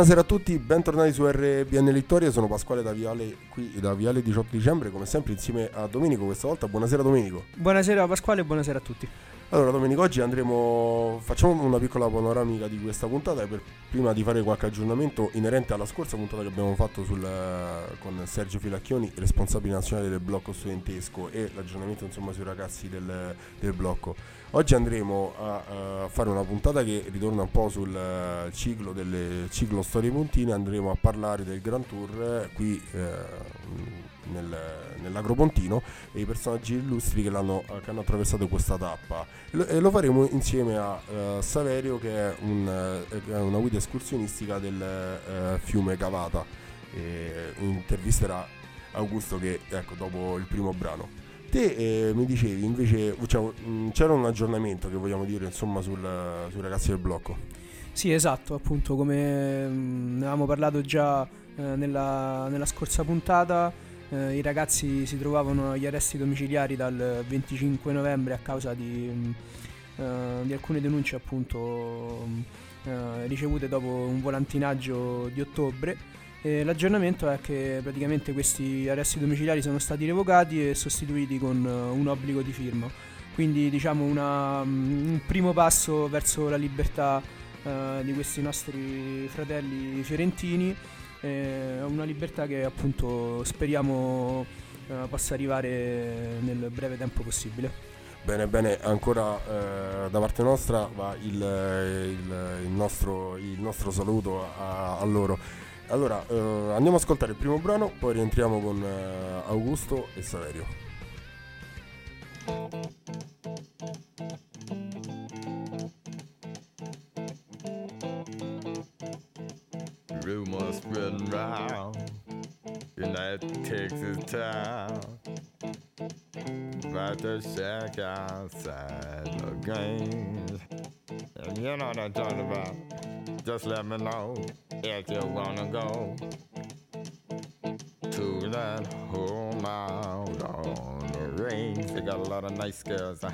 Buonasera a tutti, bentornati su RBN Littoria, sono Pasquale da Viale, qui da Viale 18 dicembre, come sempre insieme a Domenico questa volta. Buonasera Domenico. Buonasera Pasquale e buonasera a tutti. Allora Domenico, oggi andremo, facciamo una piccola panoramica di questa puntata per, prima di fare qualche aggiornamento inerente alla scorsa puntata che abbiamo fatto sul, con Sergio Filacchioni, responsabile nazionale del blocco studentesco e l'aggiornamento insomma sui ragazzi del, del blocco. Oggi andremo a, a, fare una puntata che ritorna un po' sul uh, ciclo, delle, ciclo Storie Puntine, andremo a parlare del Grand Tour eh, qui eh, nel, nell'Agropontino e i personaggi illustri che, che, hanno attraversato questa tappa. Lo, e lo faremo insieme a uh, Saverio che è, un, uh, una guida escursionistica del fiume Cavata e intervisterà Augusto che ecco dopo il primo brano. Te eh, mi dicevi invece, cioè, mh, c'era un aggiornamento che vogliamo dire insomma sul, sui ragazzi del blocco. Sì, esatto, appunto come mh, ne avevamo parlato già eh, nella, nella, scorsa puntata, eh, i ragazzi si trovavano agli arresti domiciliari dal 25 novembre a causa di, mh, eh, di alcune denunce appunto eh, ricevute dopo un volantinaggio di ottobre e l'aggiornamento è che praticamente questi arresti domiciliari sono stati revocati e sostituiti con uh, un obbligo di firma. Quindi diciamo una, um, un primo passo verso la libertà uh, di questi nostri fratelli fiorentini, eh, una libertà che appunto speriamo uh, possa arrivare nel breve tempo possibile. Bene, bene, ancora eh, da parte nostra va il, il, il, nostro, il nostro, saluto a, a loro. Allora, eh, andiamo ad ascoltare il primo brano, poi rientriamo con eh, Augusto e Saverio. Rumors spreading round United Texas town. About the shack outside the games. And you know what I'm talking about. Just let me know if you wanna go to that home out on the range. They got a lot of nice girls.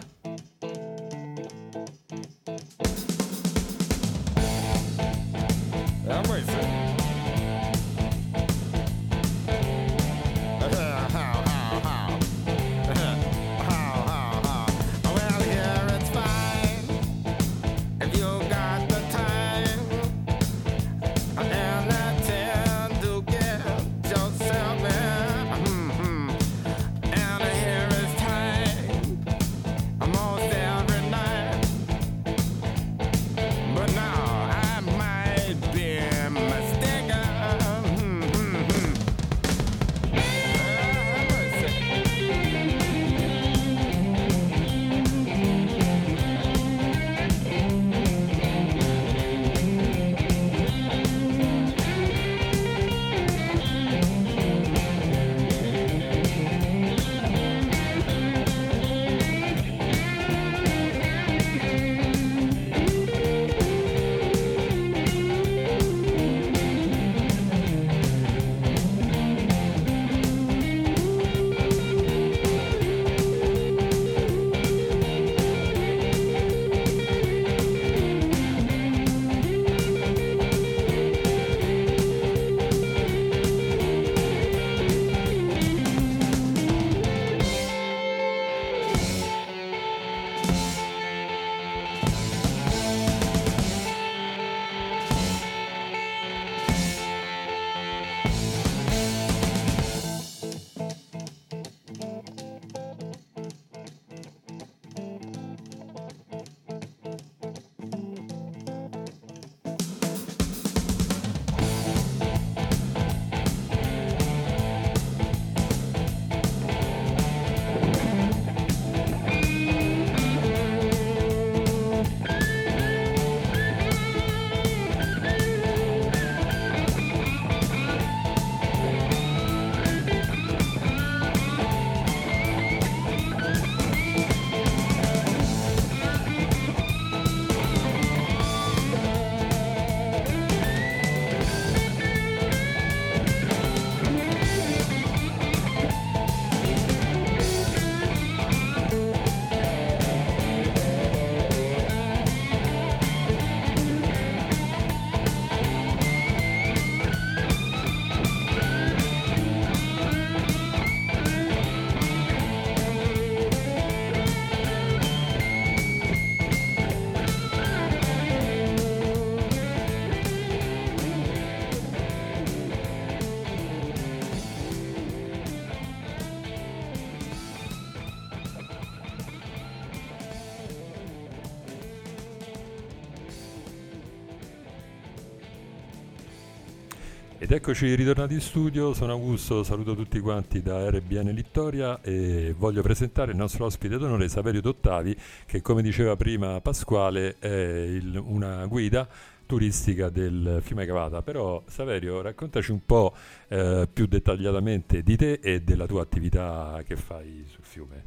Ed eccoci ritornati in studio, sono Augusto, saluto tutti quanti da RBN Littoria e voglio presentare il nostro ospite d'onore Saverio Dottavi che come diceva prima Pasquale è il, una guida turistica del fiume Cavata. Però Saverio raccontaci un po' eh, più dettagliatamente di te e della tua attività che fai sul fiume.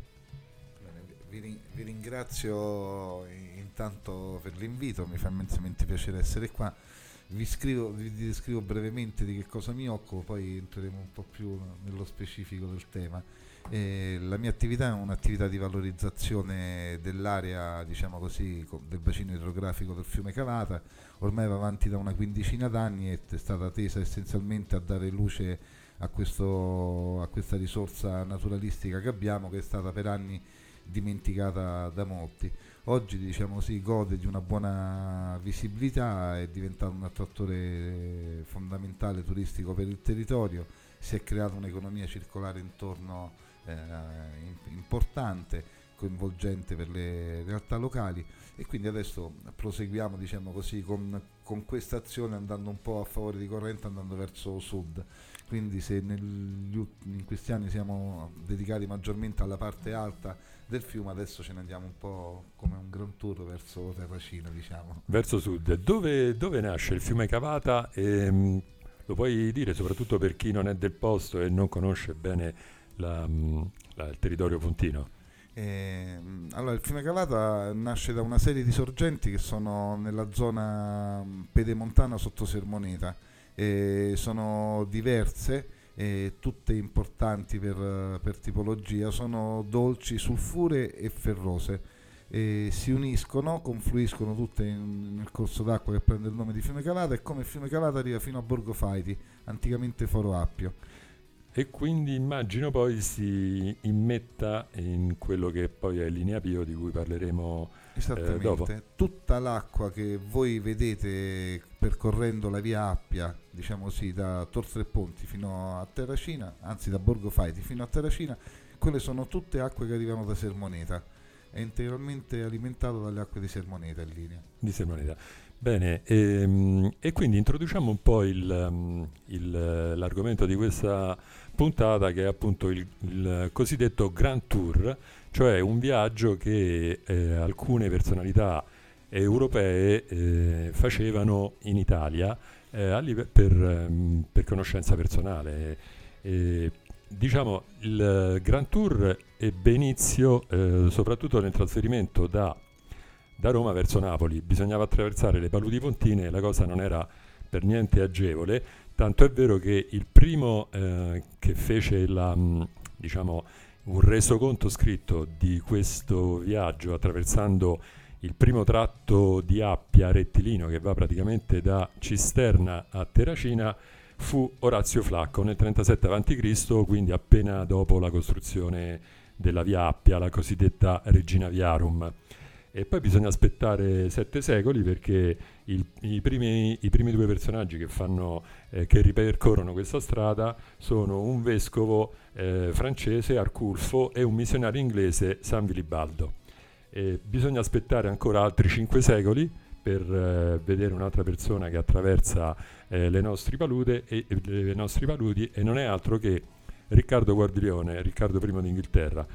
Vi, vi ringrazio intanto per l'invito, mi fa immensamente piacere essere qua vi, scrivo, vi descrivo brevemente di che cosa mi occupo, poi entreremo un po' più nello specifico del tema. Eh, la mia attività è un'attività di valorizzazione dell'area, diciamo così, del bacino idrografico del fiume Cavata, ormai va avanti da una quindicina d'anni e è stata tesa essenzialmente a dare luce a, questo, a questa risorsa naturalistica che abbiamo, che è stata per anni dimenticata da molti oggi diciamo sì, gode di una buona visibilità, è diventato un attrattore fondamentale turistico per il territorio, si è creata un'economia circolare intorno eh, importante, coinvolgente per le realtà locali e quindi adesso proseguiamo diciamo così, con, con questa azione andando un po' a favore di corrente, andando verso sud. Quindi se negli, in questi anni siamo dedicati maggiormente alla parte alta del fiume, adesso ce ne andiamo un po' come un gran tour verso Terracina, diciamo. Verso sud. Dove, dove nasce il fiume Cavata? E, mh, lo puoi dire soprattutto per chi non è del posto e non conosce bene la, mh, la, il territorio puntino? Eh, allora, il fiume Cavata nasce da una serie di sorgenti che sono nella zona pedemontana sotto Sermoneta. Eh, sono diverse eh, tutte importanti per, per, tipologia, sono dolci, sulfure e ferrose. E si uniscono, confluiscono tutte nel corso d'acqua che prende il nome di Fiume Calata e come Fiume Calata arriva fino a Borgo Faiti, anticamente Foro Appio. E quindi immagino poi si immetta in quello che poi è Linea Pio di cui parleremo Esattamente. Eh, dopo. Tutta l'acqua che voi vedete percorrendo la via Appia, diciamo così, da Tor Tre Ponti fino a Terracina, anzi da Borgo Faiti fino a Terracina, quelle sono tutte acque che arrivano da Sermoneta. È integralmente alimentato dalle acque di Sermoneta in linea. Di Sermoneta. Bene, ehm, e quindi introduciamo un po' il, um, il, l'argomento di questa puntata che è appunto il, il cosiddetto Grand Tour, cioè un viaggio che eh, alcune personalità europee eh, facevano in Italia eh, per, um, per, conoscenza personale. diciamo il Grand Tour ebbe inizio eh, soprattutto nel trasferimento da da Roma verso Napoli. Bisognava attraversare le paludi pontine e la cosa non era per niente agevole, tanto è vero che il primo eh, che fece la, mh, diciamo, un resoconto scritto di questo viaggio attraversando il primo tratto di Appia rettilino che va praticamente da Cisterna a Terracina fu Orazio Flacco nel 37 a.C., quindi appena dopo la costruzione della via Appia, la cosiddetta Regina Viarum e poi bisogna aspettare sette secoli perché il, i, primi, i, primi, due personaggi che, fanno, eh, che, ripercorrono questa strada sono un vescovo eh, francese, Arculfo, e un missionario inglese, San Vilibaldo. E bisogna aspettare ancora altri cinque secoli per eh, vedere un'altra persona che attraversa eh, le, nostre palude e, le nostre paludi e non è altro che Riccardo Guardiglione, Riccardo I d'Inghilterra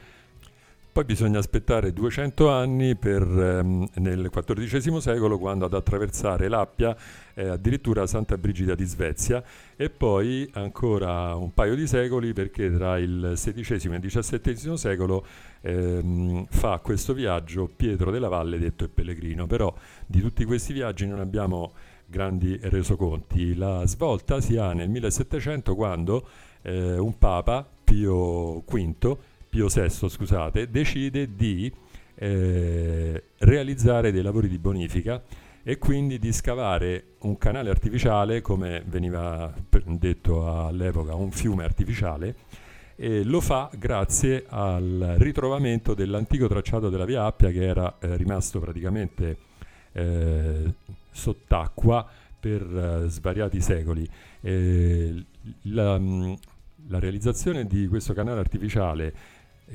poi bisogna aspettare 200 anni per, ehm, nel XIV secolo quando ad attraversare l'Appia eh, addirittura Santa Brigida di Svezia e poi ancora un paio di secoli perché tra il XVI e il XVII secolo ehm, fa questo viaggio Pietro della Valle detto il Pellegrino. Però di tutti questi viaggi non abbiamo grandi resoconti. La svolta si ha nel 1700 quando eh, un papa, Pio V, Pio VI, scusate, decide di eh, realizzare dei lavori di bonifica e quindi di scavare un canale artificiale, come veniva detto all'epoca, un fiume artificiale, e lo fa grazie al ritrovamento dell'antico tracciato della via Appia che era eh, rimasto praticamente eh, sott'acqua per eh, svariati secoli. La, la, realizzazione di questo canale artificiale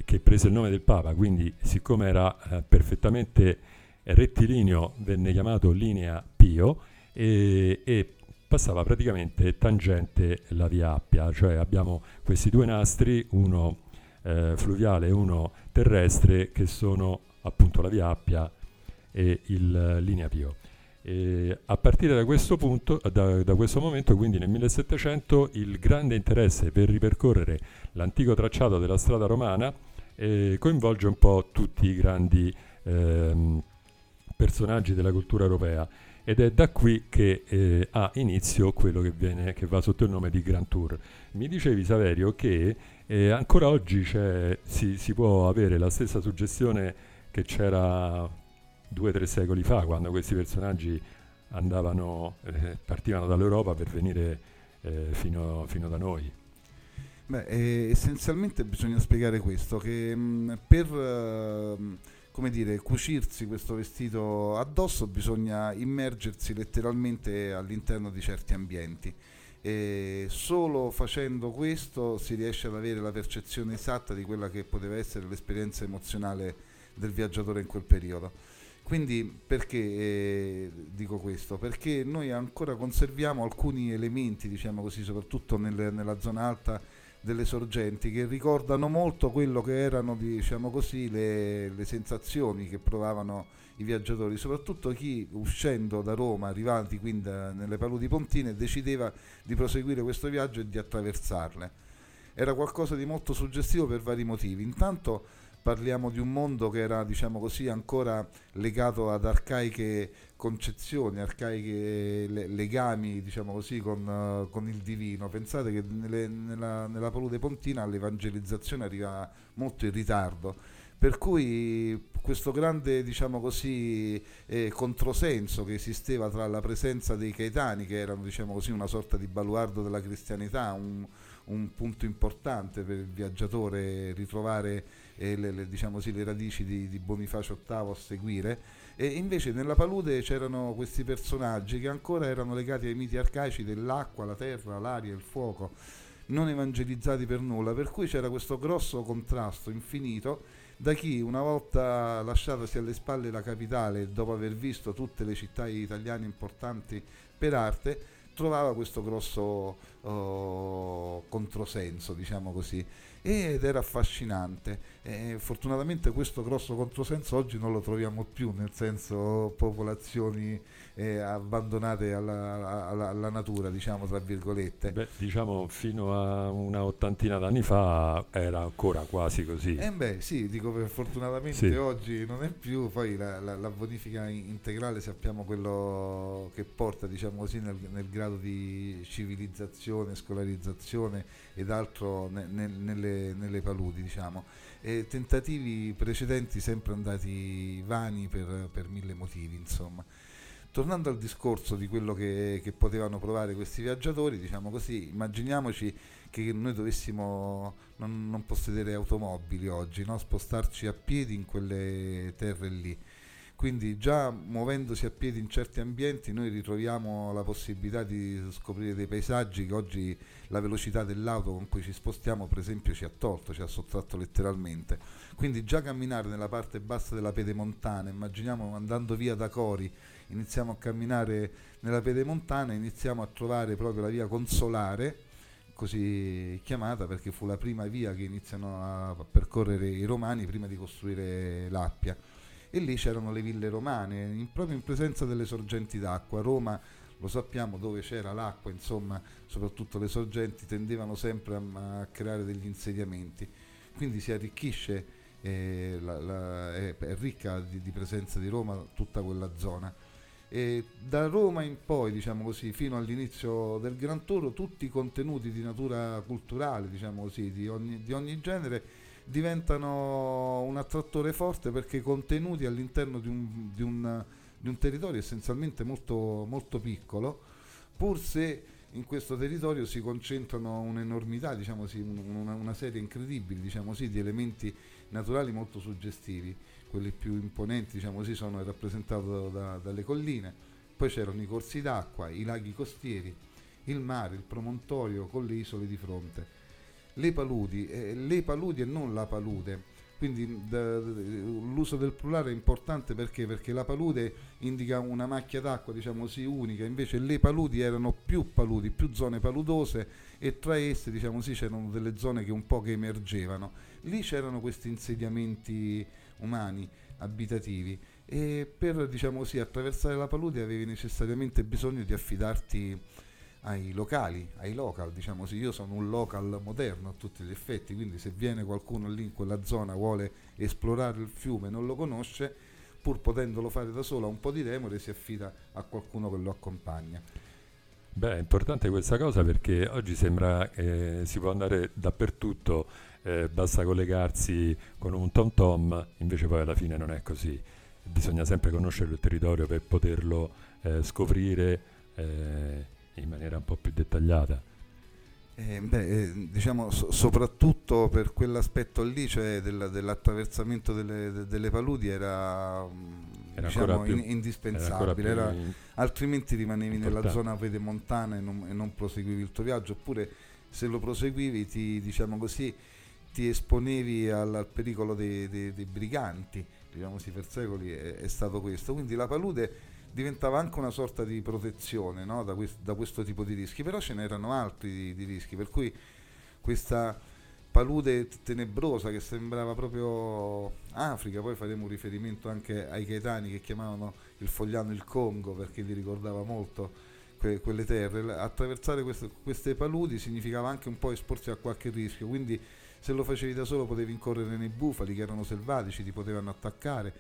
che prese il nome del Papa, quindi siccome era eh, perfettamente rettilineo venne chiamato linea Pio e, e passava praticamente tangente la via Appia, cioè abbiamo questi due nastri, uno eh, fluviale e uno terrestre, che sono appunto la via Appia e il eh, Linea Pio. E a partire da questo, punto, da, da questo momento, quindi nel 1700, il grande interesse per ripercorrere l'antico tracciato della strada romana eh, coinvolge un po' tutti i grandi ehm, personaggi della cultura europea ed è da qui che eh, ha inizio quello che, viene, che, va sotto il nome di Grand Tour. Mi dicevi Saverio che eh, ancora oggi si, si, può avere la stessa suggestione che c'era due o tre secoli fa quando questi personaggi andavano, eh, partivano dall'Europa per venire eh, fino, fino da noi. Beh, eh, essenzialmente bisogna spiegare questo, che mh, mm, per uh, come dire, cucirsi questo vestito addosso bisogna immergersi letteralmente all'interno di certi ambienti. E solo facendo questo si riesce ad avere la percezione esatta di quella che poteva essere l'esperienza emozionale del viaggiatore in quel periodo. Quindi perché eh, dico questo? Perché noi ancora conserviamo alcuni elementi, diciamo così, soprattutto nel, nella zona alta delle sorgenti che ricordano molto quello che erano diciamo così, le, le, sensazioni che provavano i viaggiatori, soprattutto chi uscendo da Roma, arrivati quindi nelle paludi pontine, decideva di proseguire questo viaggio e di attraversarle. Era qualcosa di molto suggestivo per vari motivi. Intanto parliamo di un mondo che era diciamo così ancora legato ad arcaiche concezioni, arcaiche legami diciamo così con, con il divino. Pensate che nelle, nella, nella palude pontina l'evangelizzazione arriva molto in ritardo. Per cui questo grande diciamo così, eh, controsenso che esisteva tra la presenza dei caetani, che erano diciamo così, una sorta di baluardo della cristianità, un, un punto importante per il viaggiatore ritrovare eh, le, le, diciamo sì, le, radici di, di, Bonifacio VIII a seguire. E invece nella palude c'erano questi personaggi che ancora erano legati ai miti arcaici dell'acqua, la terra, l'aria, il fuoco, non evangelizzati per nulla, per cui c'era questo grosso contrasto infinito da chi una volta lasciatasi alle spalle la capitale dopo aver visto tutte le città italiane importanti per arte trovava questo grosso uh, controsenso, diciamo così ed era affascinante. E fortunatamente questo grosso controsenso oggi non lo troviamo più, nel senso popolazioni eh, abbandonate alla, alla, alla, natura, diciamo tra virgolette. Beh, diciamo fino a una ottantina d'anni fa era ancora quasi così. Eh beh, sì, dico fortunatamente sì. oggi non è più, poi la, la, la, bonifica integrale sappiamo quello che porta, diciamo così, nel, nel grado di civilizzazione, scolarizzazione ed altro ne, ne, nelle, nelle, paludi, diciamo. E tentativi precedenti sempre andati vani per, per mille motivi, insomma. Tornando al discorso di quello che, che, potevano provare questi viaggiatori, diciamo così, immaginiamoci che noi dovessimo non, non possedere automobili oggi, no? spostarci a piedi in quelle terre lì quindi già muovendosi a piedi in certi ambienti noi ritroviamo la possibilità di scoprire dei paesaggi che oggi la velocità dell'auto con cui ci spostiamo per esempio ci ha tolto, ci ha sottratto letteralmente. Quindi già camminare nella parte bassa della pedemontana, immaginiamo andando via da Cori, iniziamo a camminare nella pedemontana, iniziamo a trovare proprio la via consolare, così chiamata perché fu la prima via che iniziano a percorrere i romani prima di costruire l'Appia e lì c'erano le ville romane, in, proprio in presenza delle sorgenti d'acqua. Roma, lo sappiamo, dove c'era l'acqua, insomma, soprattutto le sorgenti tendevano sempre a, a creare degli insediamenti. Quindi si arricchisce, eh, la, la, è, è, ricca di, di presenza di Roma tutta quella zona. E da Roma in poi, diciamo così, fino all'inizio del Gran Tour, tutti i contenuti di natura culturale, diciamo così, di ogni, di ogni genere, diventano un attrattore forte perché contenuti all'interno di un, di un, di un territorio essenzialmente molto, molto piccolo, pur se in questo territorio si concentrano un'enormità, diciamo sì, una, una, serie incredibile diciamo sì, di elementi naturali molto suggestivi. Quelli più imponenti diciamo sì, sono rappresentati da, dalle colline, poi c'erano i corsi d'acqua, i laghi costieri, il mare, il promontorio con le isole di fronte le paludi, eh, le paludi e non la palude. Quindi da, da, l'uso del plurale è importante perché? Perché la palude indica una macchia d'acqua, diciamo sì, unica, invece le paludi erano più paludi, più zone paludose e tra esse, diciamo sì, c'erano delle zone che un po' che emergevano. Lì c'erano questi insediamenti umani abitativi e per diciamo sì, attraversare la palude avevi necessariamente bisogno di affidarti ai locali, ai local, diciamo sì, io sono un local moderno a tutti gli effetti, quindi se viene qualcuno lì in quella zona vuole esplorare il fiume non lo conosce, pur potendolo fare da solo a un po' di remore si affida a qualcuno che lo accompagna. Beh, è importante questa cosa perché oggi sembra che eh, si può andare dappertutto, eh, basta collegarsi con un tom tom, invece poi alla fine non è così. Bisogna sempre conoscere il territorio per poterlo eh, scoprire eh, in maniera un po' più dettagliata. Eh, beh, eh, diciamo so- soprattutto per quell'aspetto lì, cioè del, dell'attraversamento delle, de- delle, paludi, era, mm, era diciamo, più, in- indispensabile, era in... altrimenti rimanevi importante. nella zona pedemontana e non, e non proseguivi il tuo viaggio, oppure se lo proseguivi ti, diciamo così, ti esponevi al, al pericolo dei, dei, dei, briganti, diciamo sì, per secoli è, è stato questo. Quindi la palude diventava anche una sorta di protezione no? da, quest- da, questo tipo di rischi, però ce n'erano altri di, di rischi, per cui questa palude tenebrosa che sembrava proprio Africa, poi faremo un riferimento anche ai Gaetani che chiamavano il fogliano il Congo perché li ricordava molto que- quelle terre, attraversare queste, queste paludi significava anche un po' esporsi a qualche rischio, quindi se lo facevi da solo potevi incorrere nei bufali che erano selvatici, ti potevano attaccare,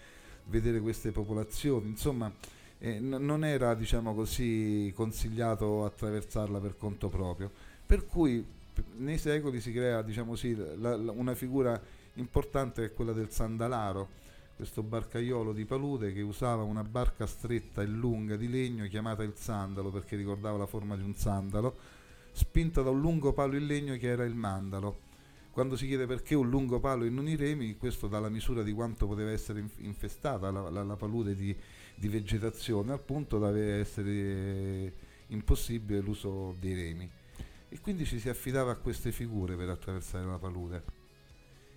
vedere queste popolazioni, insomma eh, n- non era diciamo così consigliato attraversarla per conto proprio. Per cui nei secoli si crea diciamo sì, la, la, una figura importante è quella del sandalaro questo barcaiolo di palude che usava una barca stretta e lunga di legno chiamata il sandalo perché ricordava la forma di un sandalo spinta da un lungo palo in legno che era il mandalo quando si chiede perché un lungo palo e non i remi, questo dà la misura di quanto poteva essere infestata la, la, la palude di, di vegetazione al punto da essere impossibile l'uso dei remi e quindi ci si affidava a queste figure per attraversare la palude.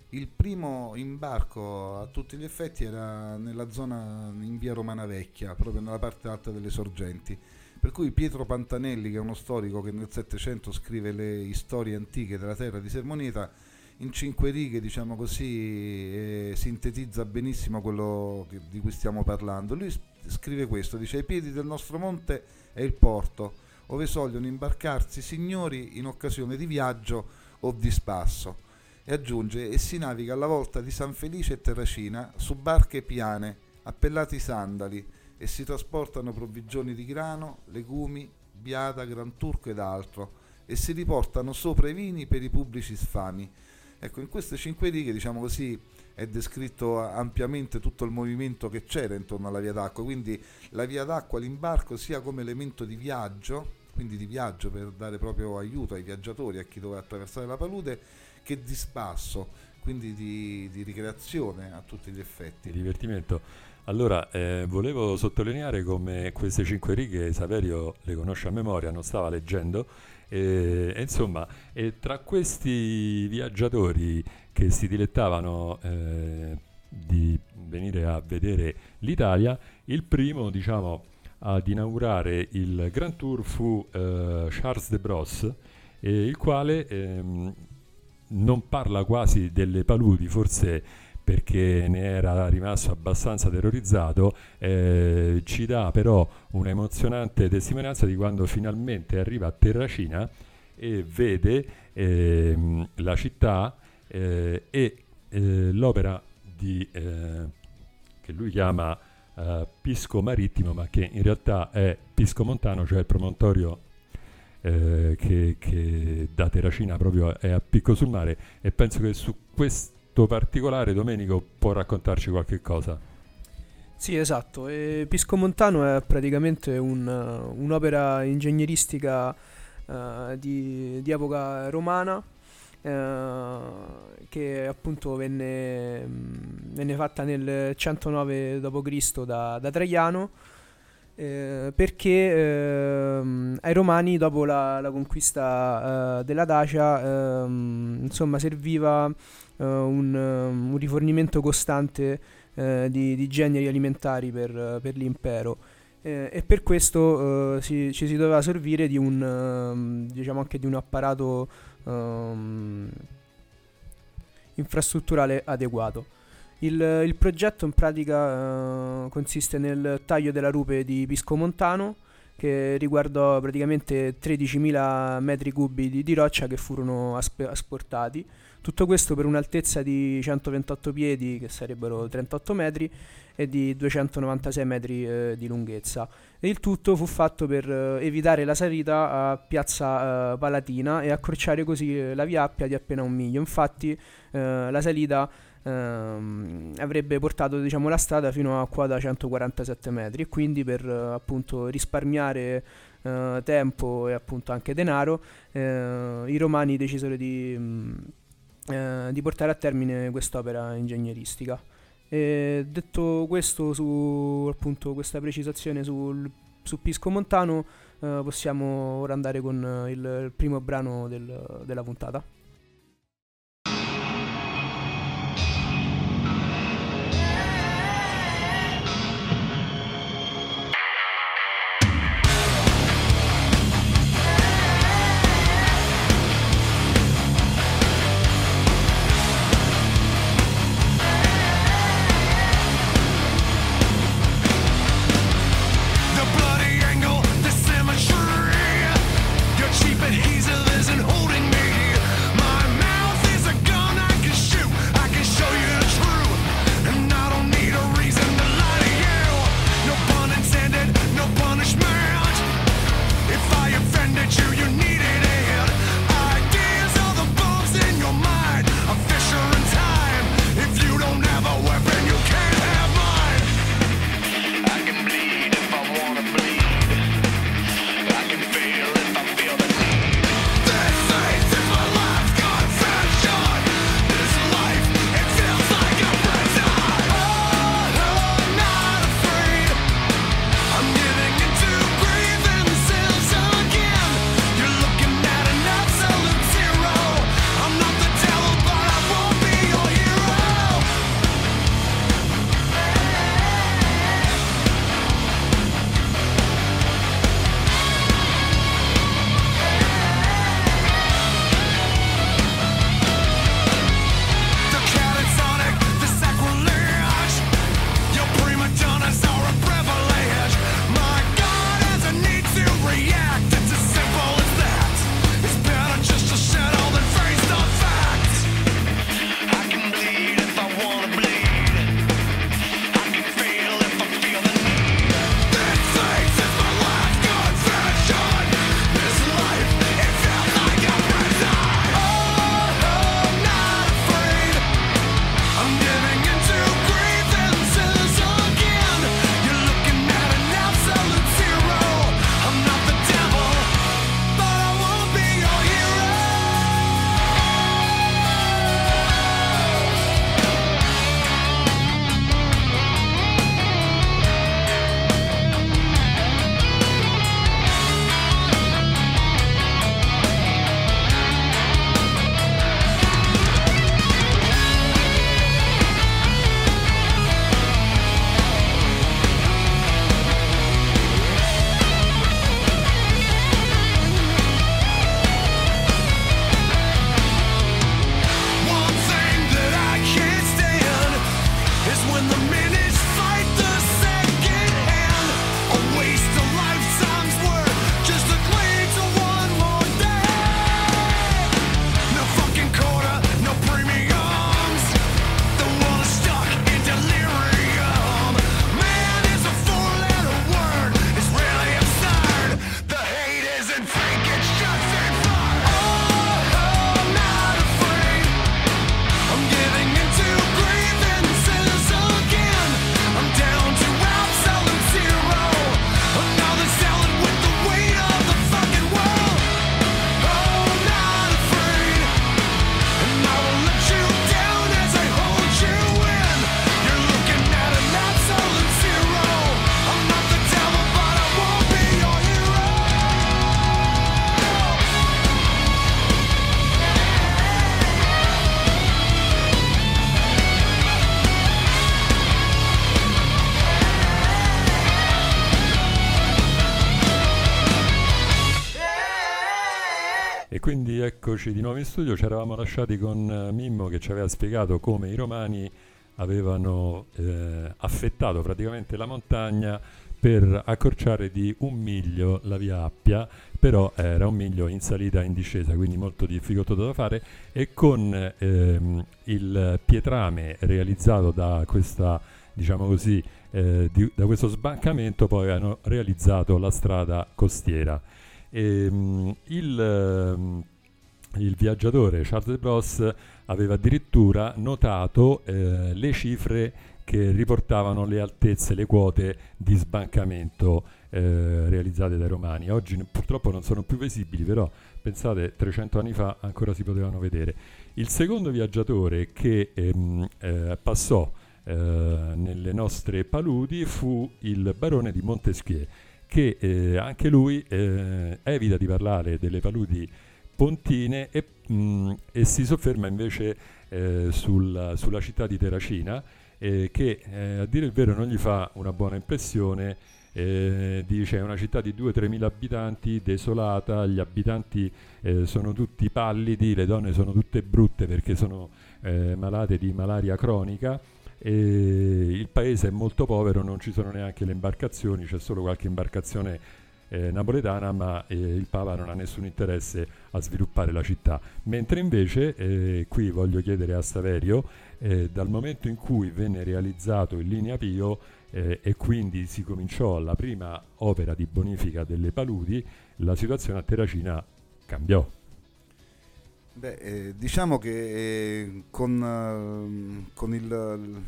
Il primo imbarco a tutti gli effetti era nella zona in via Romana Vecchia, proprio nella parte alta delle sorgenti. Per cui Pietro Pantanelli, che è uno storico che nel Settecento scrive le storie antiche della terra di Sermoneta, in cinque righe, diciamo così, eh, sintetizza benissimo quello che, di cui stiamo parlando. Lui scrive questo, dice ai piedi del nostro monte è il porto, dove sogliono imbarcarsi signori in occasione di viaggio o di spasso. E aggiunge, e si naviga alla volta di San Felice e Terracina su barche piane, appellati sandali, e si trasportano provvigioni di grano, legumi, biada, gran turco ed altro, e si riportano sopra i vini per i pubblici sfami. Ecco, in queste cinque righe, diciamo così, è descritto ampiamente tutto il movimento che c'era intorno alla via d'acqua, quindi la via d'acqua, l'imbarco sia come elemento di viaggio, quindi di viaggio per dare proprio aiuto ai viaggiatori, a chi doveva attraversare la palude, che di spasso, quindi di, di ricreazione a tutti gli effetti. Di divertimento. Allora, eh, volevo sottolineare come queste cinque righe Saverio le conosce a memoria, non stava leggendo, e, e insomma, e tra questi viaggiatori che si dilettavano eh, di venire a vedere l'Italia, il primo, diciamo, ad inaugurare il Grand Tour fu eh, Charles de Bros, eh, il quale ehm, non parla quasi delle paludi, forse perché ne era rimasto abbastanza terrorizzato, eh, ci dà però un'emozionante testimonianza di quando finalmente arriva a Terracina e vede ehm, la città eh, e eh, l'opera di, eh, che lui chiama eh, Pisco Marittimo, ma che in realtà è Pisco Montano, cioè il promontorio eh, che, che, da Terracina proprio è a picco sul mare e penso che su questo particolare Domenico può raccontarci qualche cosa. Sì, esatto. E Pisco Montano è praticamente un, un'opera ingegneristica uh, di, di, epoca romana uh, che appunto venne, venne, fatta nel 109 d.C. Da, da Traiano eh, perché eh, ai romani dopo la, la conquista eh, della Dacia ehm, insomma serviva un, un, rifornimento costante di, di, generi alimentari per, per l'impero. Eh, e per questo eh, si, ci si doveva servire di un, um, diciamo anche di un apparato um, infrastrutturale adeguato. Il, il, progetto in pratica uh, consiste nel taglio della rupe di Pisco Montano che riguardò praticamente 13.000 metri cubi di, di roccia che furono aspe- asportati. Tutto questo per un'altezza di 128 piedi, che sarebbero 38 metri, e di 296 metri eh, di lunghezza. E il tutto fu fatto per eh, evitare la salita a Piazza eh, Palatina e accorciare così eh, la via Appia di appena un miglio. Infatti eh, la salita ehm, avrebbe portato diciamo, la strada fino a quota 147 metri e quindi per eh, appunto risparmiare tempo e appunto anche denaro i romani decisero di, mh, mm, di portare a termine quest'opera ingegneristica. E detto questo, su appunto questa precisazione sul, su Pisco Montano, eh, possiamo ora andare con il, il primo brano del, della puntata. Eccoci di nuovo in studio, ci eravamo lasciati con uh, Mimmo che ci aveva spiegato come i romani avevano eh, affettato praticamente la montagna per accorciare di un miglio la via Appia, però era un miglio in salita e in discesa, quindi molto difficoltoso da fare e con ehm, il pietrame realizzato da questa diciamo così, eh, di, da questo sbancamento poi hanno realizzato la strada costiera. E, mh, il, mh, il, viaggiatore Charles Bros aveva addirittura notato eh, le cifre che riportavano le altezze, le quote di sbancamento eh, realizzate dai romani. Oggi purtroppo non sono più visibili, però pensate 300 anni fa ancora si potevano vedere. Il secondo viaggiatore che ehm, eh, passò eh, nelle nostre paludi fu il barone di Montesquieu che eh, anche lui eh, evita di parlare delle paludi pontine e, mh, mm, e si sofferma invece eh, sul, sulla città di Terracina eh, che eh, a dire il vero non gli fa una buona impressione eh, dice è una città di 2-3 mila abitanti, desolata, gli abitanti eh, sono tutti pallidi, le donne sono tutte brutte perché sono eh, malate di malaria cronica il paese è molto povero, non ci sono neanche le imbarcazioni, c'è solo qualche imbarcazione eh, napoletana, ma eh, il Papa non ha nessun interesse a sviluppare la città. Mentre invece, eh, qui voglio chiedere a Saverio, eh, dal momento in cui venne realizzato il Linea Pio eh, e quindi si cominciò la prima opera di bonifica delle paludi, la situazione a Terracina cambiò. Beh, eh, diciamo che con, uh, con il,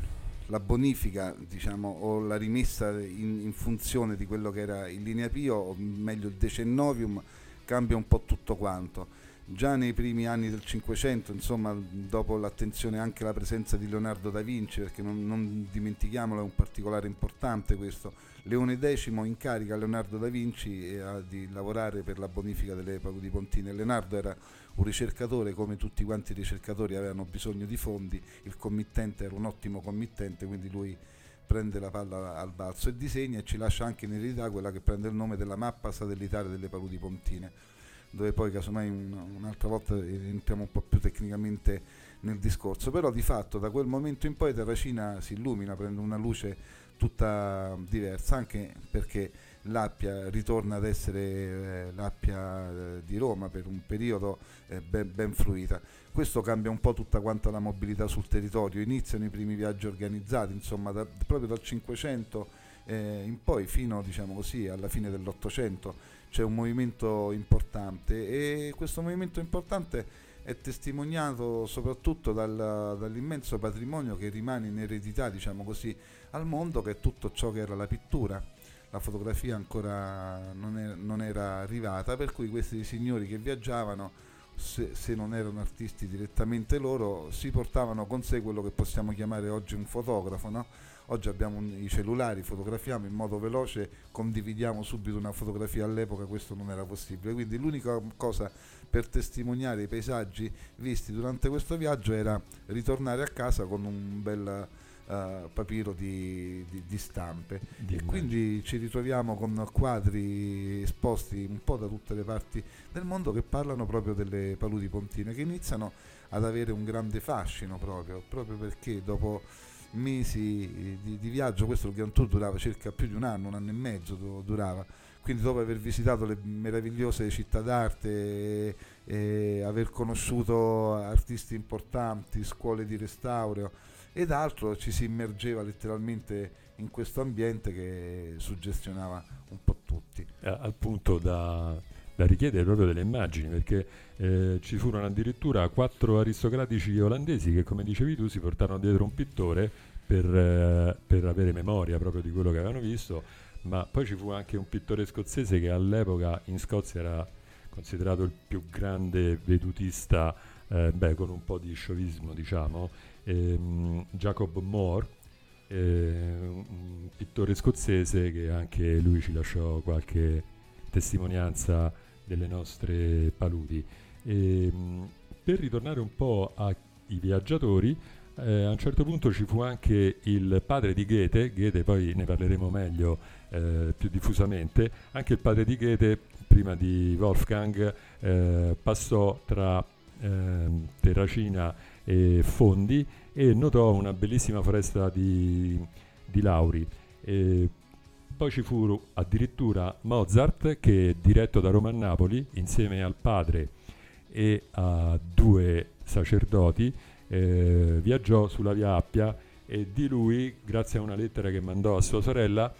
la bonifica diciamo, o la rimessa in, in, funzione di quello che era il linea Pio, o meglio il decennovium, cambia un po' tutto quanto. Già nei primi anni del Cinquecento, insomma, dopo l'attenzione anche alla presenza di Leonardo da Vinci, perché non, non dimentichiamolo, è un particolare importante questo, Leone X incarica Leonardo da Vinci di lavorare per la bonifica delle paludi pontine. Leonardo era un ricercatore come tutti quanti i ricercatori avevano bisogno di fondi, il committente era un ottimo committente, quindi lui prende la palla al balzo e disegna e ci lascia anche in eredità quella che prende il nome della mappa satellitare delle paludi pontine, dove poi casomai un, un'altra volta entriamo un po' più tecnicamente nel discorso, però di fatto da quel momento in poi Terracina si illumina, prende una luce tutta diversa, anche perché l'Appia ritorna ad essere eh, l'Appia eh, di Roma per un periodo eh, ben, ben, fruita. Questo cambia un po' tutta quanta la mobilità sul territorio, iniziano i primi viaggi organizzati, insomma da, proprio dal 500 eh, in poi fino diciamo così, alla fine dell'Ottocento. C'è un movimento importante e questo movimento importante è testimoniato soprattutto dal, dall'immenso patrimonio che rimane in eredità diciamo così, al mondo che è tutto ciò che era la pittura la fotografia ancora non era, non era arrivata, per cui questi signori che viaggiavano, se, se, non erano artisti direttamente loro, si portavano con sé quello che possiamo chiamare oggi un fotografo. No? Oggi abbiamo un, i cellulari, fotografiamo in modo veloce, condividiamo subito una fotografia, all'epoca questo non era possibile, quindi l'unica cosa per testimoniare i paesaggi visti durante questo viaggio era ritornare a casa con un bel uh, papiro di, di, di stampe. Di e quindi ci ritroviamo con quadri esposti un po' da tutte le parti del mondo che parlano proprio delle paludi pontine che iniziano ad avere un grande fascino proprio, proprio perché dopo mesi di, di, viaggio, questo il Grand Tour durava circa più di un anno, un anno e mezzo durava, quindi dopo aver visitato le meravigliose città d'arte e, e aver conosciuto artisti importanti, scuole di restauro, ed altro ci si immergeva letteralmente in questo ambiente che suggestionava un po' tutti. Eh, al punto da, da, richiedere proprio delle immagini, perché eh, ci furono addirittura quattro aristocratici olandesi che, come dicevi tu, si portarono dietro un pittore per, eh, per avere memoria proprio di quello che avevano visto, ma poi ci fu anche un pittore scozzese che all'epoca in Scozia era considerato il più grande vedutista, eh, beh, con un po' di sciovismo, diciamo, ehm, Jacob Moore, eh, un pittore scozzese che anche lui ci lasciò qualche testimonianza delle nostre paludi. E, ehm, per ritornare un po' ai viaggiatori, eh, a un certo punto ci fu anche il padre di Goethe, Goethe poi ne parleremo meglio eh, più diffusamente, anche il padre di Goethe prima di Wolfgang, eh, passò tra eh, Terracina e Fondi e notò una bellissima foresta di, di lauri. E poi ci fu addirittura Mozart che diretto da Roma a Napoli insieme al padre e a due sacerdoti eh, viaggiò sulla via Appia e di lui, grazie a una lettera che mandò a sua sorella,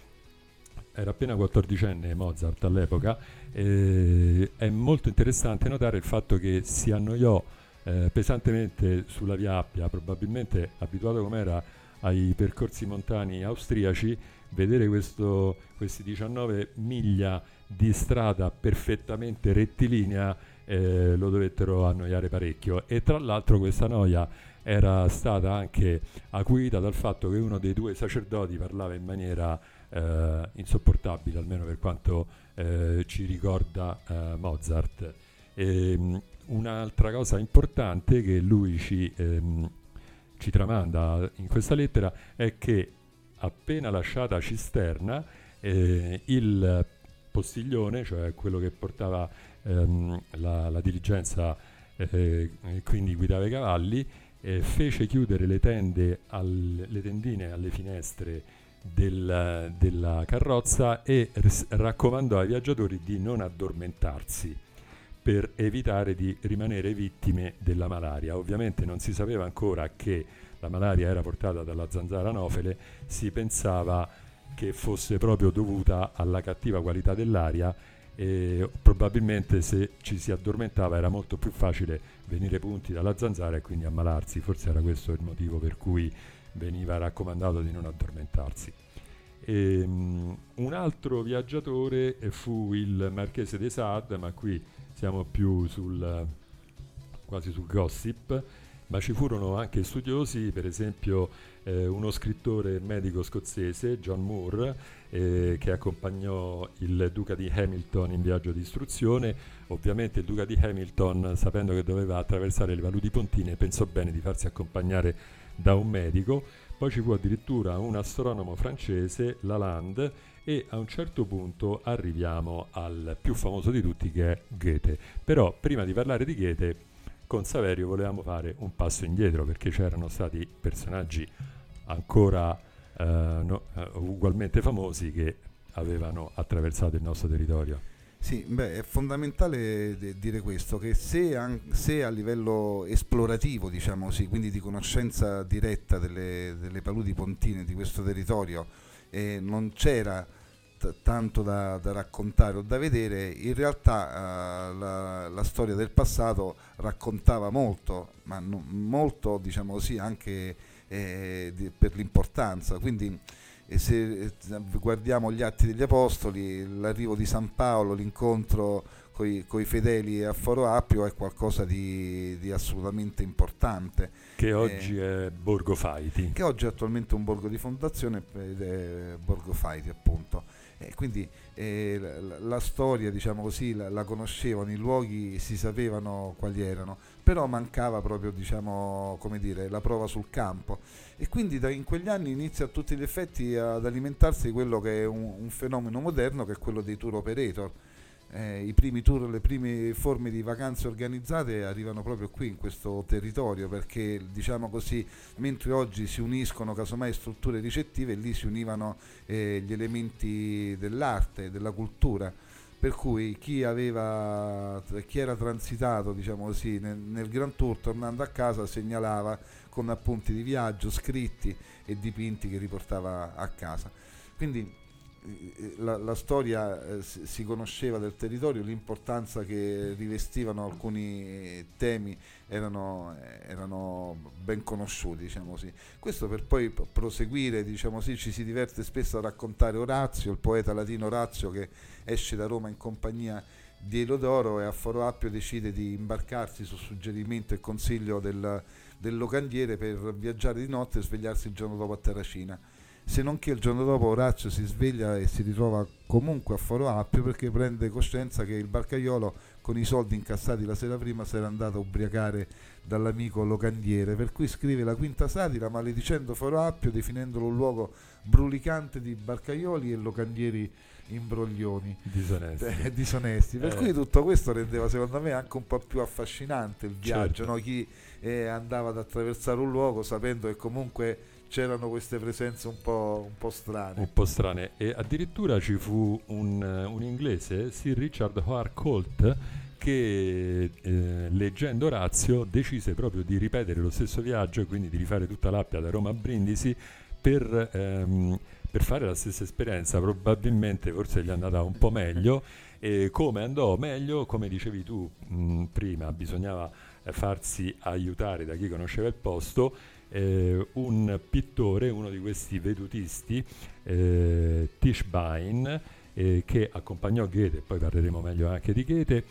era appena 14enne Mozart all'epoca, eh, è molto interessante notare il fatto che si annoiò eh, pesantemente sulla via Appia, probabilmente abituato come era ai percorsi montani austriaci, vedere questo, questi 19 miglia di strada perfettamente rettilinea eh, lo dovettero annoiare parecchio e tra l'altro questa noia era stata anche acuita dal fatto che uno dei due sacerdoti parlava in maniera eh, insopportabile, almeno per quanto eh, ci ricorda eh, Mozart. E, um, un'altra cosa importante che lui ci, ehm, ci tramanda in questa lettera è che appena lasciata Cisterna, eh, il postiglione, cioè quello che portava ehm, la, la, diligenza eh, e quindi guidava i cavalli, eh, fece chiudere le, tende al, le tendine alle finestre del, della carrozza e raccomandò ai viaggiatori di non addormentarsi per evitare di rimanere vittime della malaria. Ovviamente non si sapeva ancora che la malaria era portata dalla zanzara anofele, si pensava che fosse proprio dovuta alla cattiva qualità dell'aria e probabilmente se ci si addormentava era molto più facile venire punti dalla zanzara e quindi ammalarsi, forse era questo il motivo per cui veniva raccomandato di non addormentarsi. E, um, un altro viaggiatore fu il marchese de Sade, ma qui siamo più sul, quasi sul gossip, ma ci furono anche studiosi, per esempio eh, uno scrittore medico scozzese, John Moore, eh, che accompagnò il duca di Hamilton in viaggio di istruzione. Ovviamente il duca di Hamilton, sapendo che doveva attraversare le paludi pontine, pensò bene di farsi accompagnare da un medico. Poi ci fu addirittura un astronomo francese, Lalande, e a un certo punto arriviamo al più famoso di tutti che è Goethe. Però prima di parlare di Goethe con Saverio volevamo fare un passo indietro perché c'erano stati personaggi ancora eh, no, uh, ugualmente famosi che avevano attraversato il nostro territorio. Sì, beh, è fondamentale de- dire questo, che se, an- se, a livello esplorativo, diciamo così, quindi di conoscenza diretta delle, delle paludi pontine di questo territorio, eh, non c'era t- tanto da, da, raccontare o da vedere, in realtà uh, la, la, storia del passato raccontava molto, ma no, molto diciamo così anche eh, di, per l'importanza. Quindi eh, se eh, guardiamo gli atti degli Apostoli, l'arrivo di San Paolo, l'incontro con i fedeli a Foro Appio è qualcosa di, di assolutamente importante. Che oggi eh, è Borgo Faiti. Che oggi è attualmente un borgo di fondazione ed è Borgo Faiti appunto. E quindi eh, la, la, storia, diciamo così, la, la, conoscevano, i luoghi si sapevano quali erano, però mancava proprio, diciamo, come dire, la prova sul campo. E quindi da, in quegli anni inizia a tutti gli effetti ad alimentarsi quello che è un, un fenomeno moderno, che è quello dei tour operator eh, i primi tour, le prime forme di vacanze organizzate arrivano proprio qui in questo territorio perché diciamo così mentre oggi si uniscono casomai strutture ricettive lì si univano eh, gli elementi dell'arte, della cultura. Per cui chi, aveva, chi era transitato diciamo così, nel, nel Grand Tour tornando a casa segnalava con appunti di viaggio scritti e dipinti che riportava a casa. Quindi la, la storia eh, si, conosceva del territorio, l'importanza che rivestivano alcuni temi erano, erano ben conosciuti, diciamo così. Questo per poi proseguire, diciamo così, ci si diverte spesso a raccontare Orazio, il poeta latino Orazio che esce da Roma in compagnia di Elodoro e a Foro Appio decide di imbarcarsi su suggerimento e consiglio del, del locandiere per viaggiare di notte e svegliarsi il giorno dopo a Terracina se non che il giorno dopo Orazio si sveglia e si ritrova comunque a Foro Appio perché prende coscienza che il barcaiolo con i soldi incassati la sera prima si era andato a ubriacare dall'amico locandiere per cui scrive la quinta satira maledicendo Foro Appio definendolo un luogo brulicante di barcaioli e locandieri imbroglioni disonesti, eh, disonesti. per Eh. cui tutto questo rendeva secondo me anche un po' più affascinante il viaggio Certo. no? chi eh, andava ad attraversare un luogo sapendo che comunque c'erano queste presenze un po', un po' strane un po' strane. E addirittura ci fu un, un inglese, Sir Richard Harcourt, che eh, leggendo Orazio decise proprio di ripetere lo stesso viaggio e quindi di rifare tutta l'Appia da Roma a Brindisi per, ehm, per fare la stessa esperienza. Probabilmente forse gli è andata un po' meglio. E come andò meglio, come dicevi tu mh, prima, bisognava eh, farsi aiutare da chi conosceva il posto. Eh, un pittore, uno di questi vedutisti, eh, Tischbein, eh, che accompagnò Goethe, poi parleremo meglio anche di Goethe,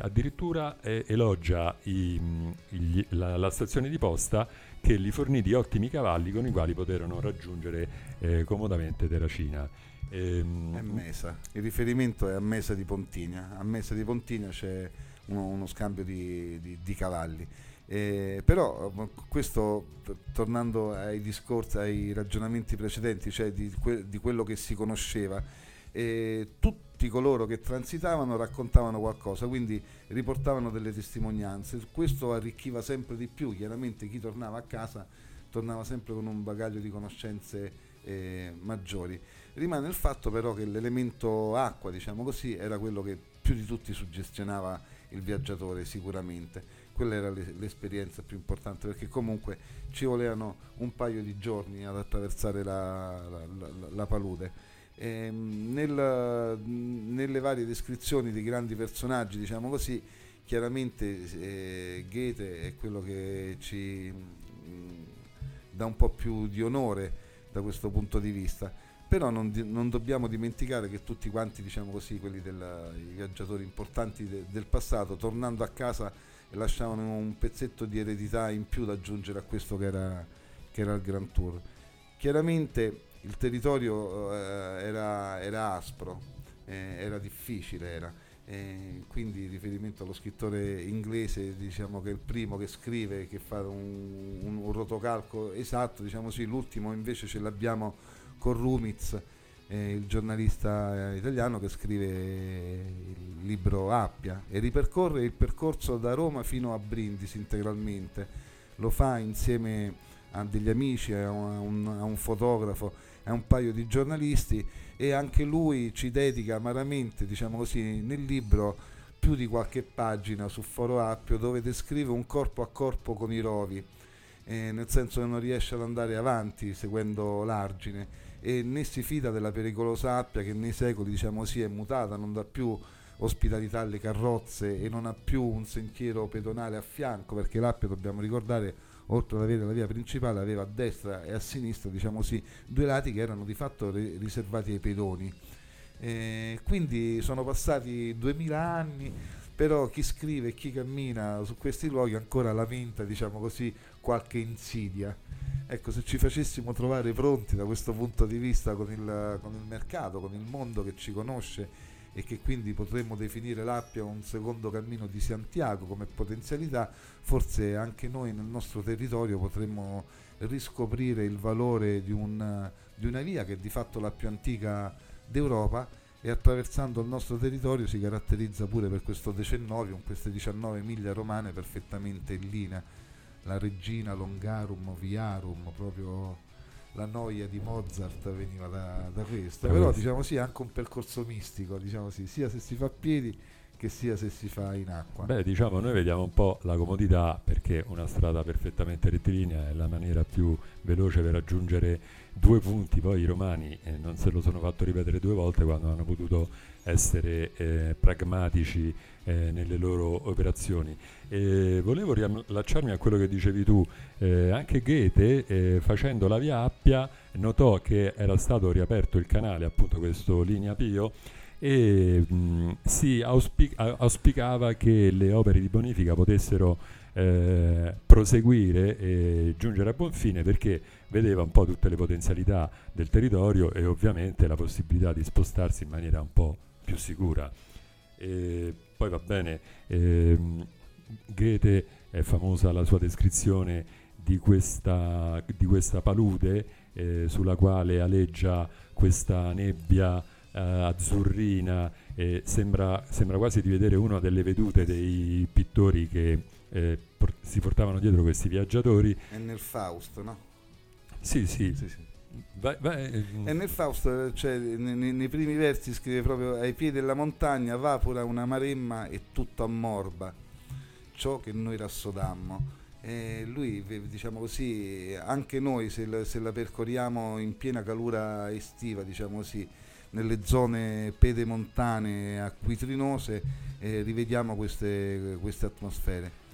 addirittura eh, elogia i- mh, gli- la, la stazione di posta che li fornì di ottimi cavalli con i quali poterono raggiungere eh, comodamente Terracina. Ehm, Mesa. Il riferimento è a Mesa di Pontigna. A Mesa di Pontigna c'è uno, uno scambio di, di- di cavalli. Eh, però questo, tornando ai discorsi, ai ragionamenti precedenti, cioè di, que- di quello che si conosceva, eh, tutti coloro che transitavano raccontavano qualcosa, quindi riportavano delle testimonianze. Questo arricchiva sempre di più. Chiaramente chi tornava a casa tornava sempre con un bagaglio di conoscenze eh, maggiori. Rimane il fatto però che l'elemento acqua, diciamo così, era quello che più di tutti suggestionava il viaggiatore sicuramente. Quella era l'e- l'esperienza più importante perché comunque ci volevano un paio di giorni ad attraversare la, la- la- la palude. Ehm, nel- nelle varie descrizioni di grandi personaggi, diciamo così, chiaramente eh, Goethe è quello che ci mm, dà un po' più di onore da questo punto di vista però non, non dobbiamo dimenticare che tutti quanti, diciamo così, quelli del, i viaggiatori importanti de- del passato, tornando a casa lasciavano un pezzetto di eredità in più da aggiungere a questo che era, che era il Grand Tour. Chiaramente il territorio eh, era, era aspro, eh, era difficile, era. eh, quindi in riferimento allo scrittore inglese diciamo che è il primo che scrive, che fa un, un- un rotocalco esatto, diciamo sì, l'ultimo invece ce l'abbiamo con Rumiz, eh, il giornalista eh, italiano che scrive il libro Appia e ripercorre il percorso da Roma fino a Brindisi integralmente. Lo fa insieme a degli amici, a un, a un fotografo, a un paio di giornalisti e anche lui ci dedica amaramente, diciamo così, nel libro più di qualche pagina su Foro Appio dove descrive un corpo a corpo con i rovi, eh, nel senso che non riesce ad andare avanti seguendo l'argine e né si fida della pericolosa Appia che nei secoli diciamo così è mutata, non dà più ospitalità alle carrozze e non ha più un sentiero pedonale a fianco perché l'Appia dobbiamo ricordare oltre ad avere la via principale aveva a destra e a sinistra diciamo così due lati che erano di fatto ri- riservati ai pedoni. Eh, quindi sono passati duemila anni però chi scrive e chi cammina su questi luoghi ancora lamenta diciamo così qualche insidia ecco se ci facessimo trovare pronti da questo punto di vista con il, con il mercato con il mondo che ci conosce e che quindi potremmo definire l'Appia un secondo cammino di Santiago come potenzialità, forse anche noi nel nostro territorio potremmo riscoprire il valore di, un- di una via che è di fatto la più antica d'Europa e attraversando il nostro territorio si caratterizza pure per questo decennovium, queste 19 miglia romane perfettamente in linea, la regina Longarum Viarum, proprio la noia di Mozart veniva da, da questo, però diciamo sì, è anche un percorso mistico, diciamo sì, sia se si fa a piedi che sia se si fa in acqua. Beh, diciamo, noi vediamo un po' la comodità perché una strada perfettamente rettilinea è la maniera più veloce per raggiungere due punti. Poi i romani eh, non se lo sono fatto ripetere due volte quando hanno potuto essere eh, pragmatici eh, nelle loro operazioni. E volevo riallacciarmi a quello che dicevi tu. Eh, anche Goethe, eh, facendo la via Appia, notò che era stato riaperto il canale, appunto questo Linea Pio, e mh, si auspi- a- auspicava che le opere di bonifica potessero eh, proseguire e giungere a buon fine perché vedeva un po' tutte le potenzialità del territorio e ovviamente la possibilità di spostarsi in maniera un po' più sicura. E poi va bene, ehm, Goethe è famosa la sua descrizione di questa, di questa palude eh, sulla quale aleggia questa nebbia eh, azzurrina, e sembra, sembra quasi di vedere una delle vedute dei pittori che eh, por- si portavano dietro questi viaggiatori. È nel Faust, no? Sì, sì. sì, sì. Vai, vai. E nel Faust, cioè, nei, nei, primi versi scrive proprio ai piedi della montagna vapora una maremma e tutto ammorba ciò che noi rassodammo. E lui, diciamo così, anche noi se la, se la percorriamo in piena calura estiva, diciamo così, nelle zone pedemontane acquitrinose, eh, rivediamo queste, queste atmosfere.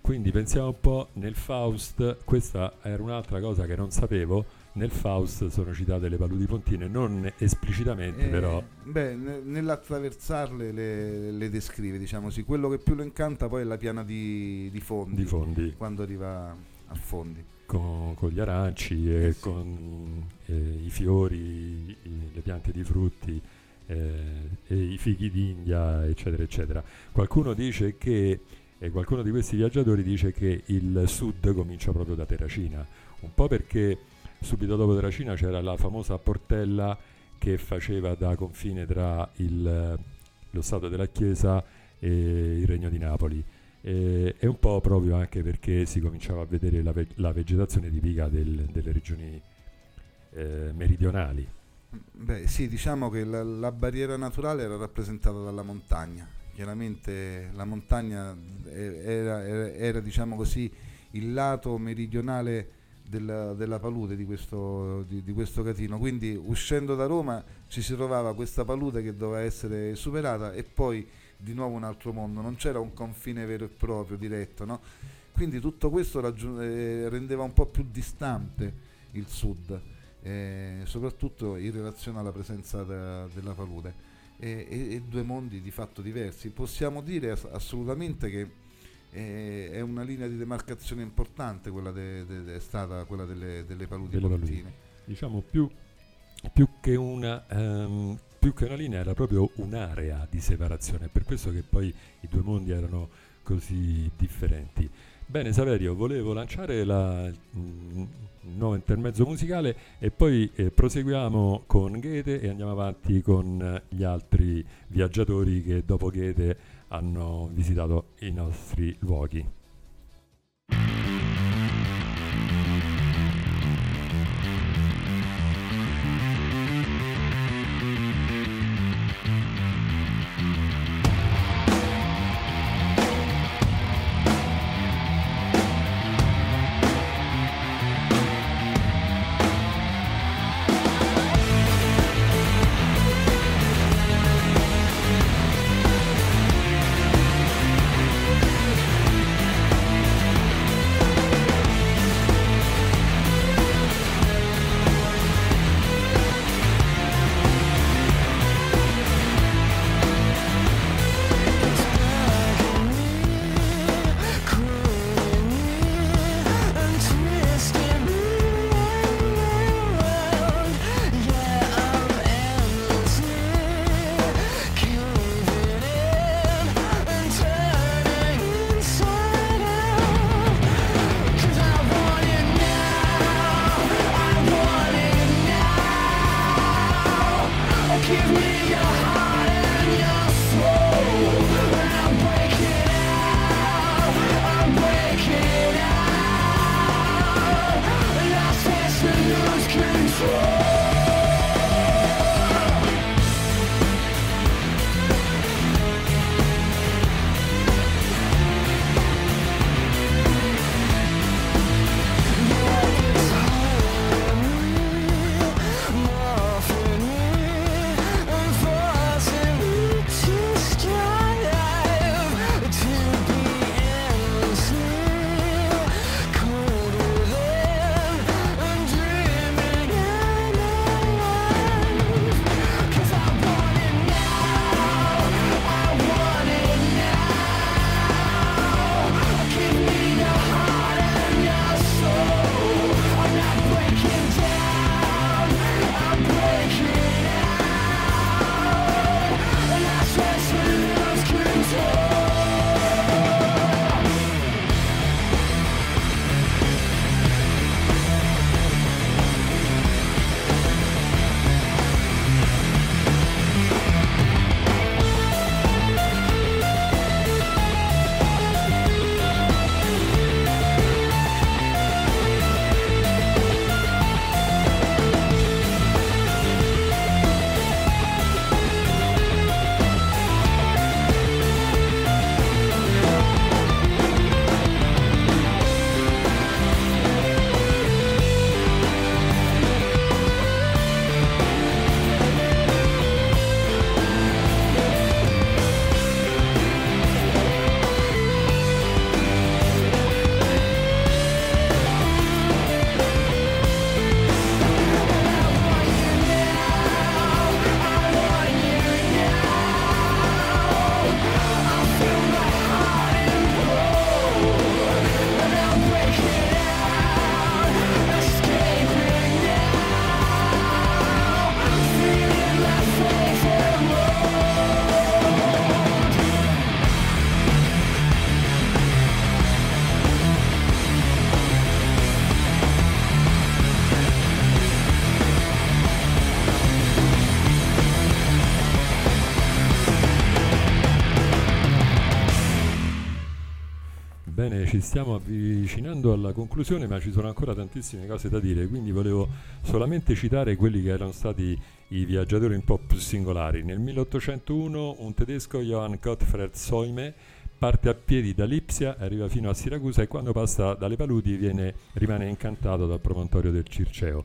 Quindi pensiamo un po' nel Faust, questa era un'altra cosa che non sapevo, nel Faust sono citate le paludi pontine, non esplicitamente eh, però. Beh, n- nell'attraversarle le, le, descrive, diciamo sì. Quello che più lo incanta poi è la piana di, di, fondi, di fondi, quando arriva a fondi. Con, con gli aranci e eh sì. con eh, i fiori, i, le piante di frutti eh, e i fichi d'India, eccetera, eccetera. Qualcuno dice che, e qualcuno di questi viaggiatori dice che il sud comincia proprio da Terracina, un po' perché subito dopo Terracina c'era la famosa portella che faceva da confine tra il, lo Stato della Chiesa e il Regno di Napoli. E, e un po' proprio anche perché si cominciava a vedere la, ve- la vegetazione tipica del, delle regioni eh, meridionali. Beh, sì, diciamo che la, la, barriera naturale era rappresentata dalla montagna. Chiaramente la montagna era, era, era diciamo così, il lato meridionale della, della palude di questo, di, di questo, catino. Quindi uscendo da Roma ci si trovava questa palude che doveva essere superata e poi di nuovo un altro mondo, non c'era un confine vero e proprio, diretto. No? Quindi tutto questo raggiun- eh, rendeva un po' più distante il sud, eh, soprattutto in relazione alla presenza da, della palude. E, e, e, due mondi di fatto diversi. Possiamo dire ass- assolutamente che eh, è una linea di demarcazione importante quella de, de, de, è stata quella delle, delle paludi delle pontine. Diciamo più, più, che una, um, più che una linea era proprio un'area di separazione, per questo che poi i due mondi erano così differenti. Bene Saverio, volevo lanciare la, il nuovo intermezzo musicale e poi eh, proseguiamo con Goethe e andiamo avanti con gli altri viaggiatori che dopo Goethe hanno visitato i nostri luoghi. Ci stiamo avvicinando alla conclusione, ma ci sono ancora tantissime cose da dire, quindi volevo solamente citare quelli che erano stati i viaggiatori un po' più singolari. Nel 1801 un tedesco, Johann Gottfried Soime, parte a piedi da Lipsia, arriva fino a Siracusa e quando passa dalle paludi viene, rimane incantato dal promontorio del Circeo.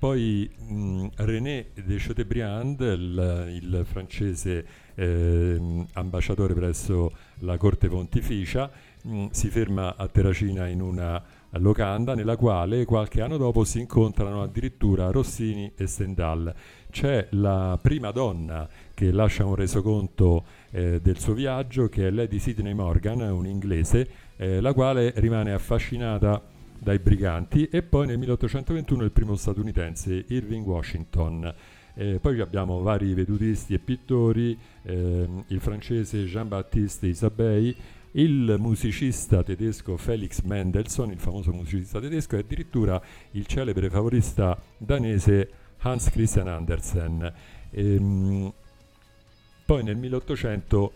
Poi mh, René de Chateaubriand, il, il francese eh, ambasciatore presso la corte pontificia, mh, si ferma a Terracina in una locanda nella quale qualche anno dopo si incontrano addirittura Rossini e Stendhal. C'è la prima donna che lascia un resoconto eh, del suo viaggio, che è Lady Sidney Morgan, un'inglese, eh, la quale rimane affascinata dai briganti e poi nel 1821 il primo statunitense Irving Washington. Eh, poi abbiamo vari vedutisti e pittori, ehm, il francese Jean-Baptiste Isabey, il musicista tedesco Felix Mendelssohn, il famoso musicista tedesco, e addirittura il celebre favorista danese Hans Christian Andersen. Ehm, poi nel 1800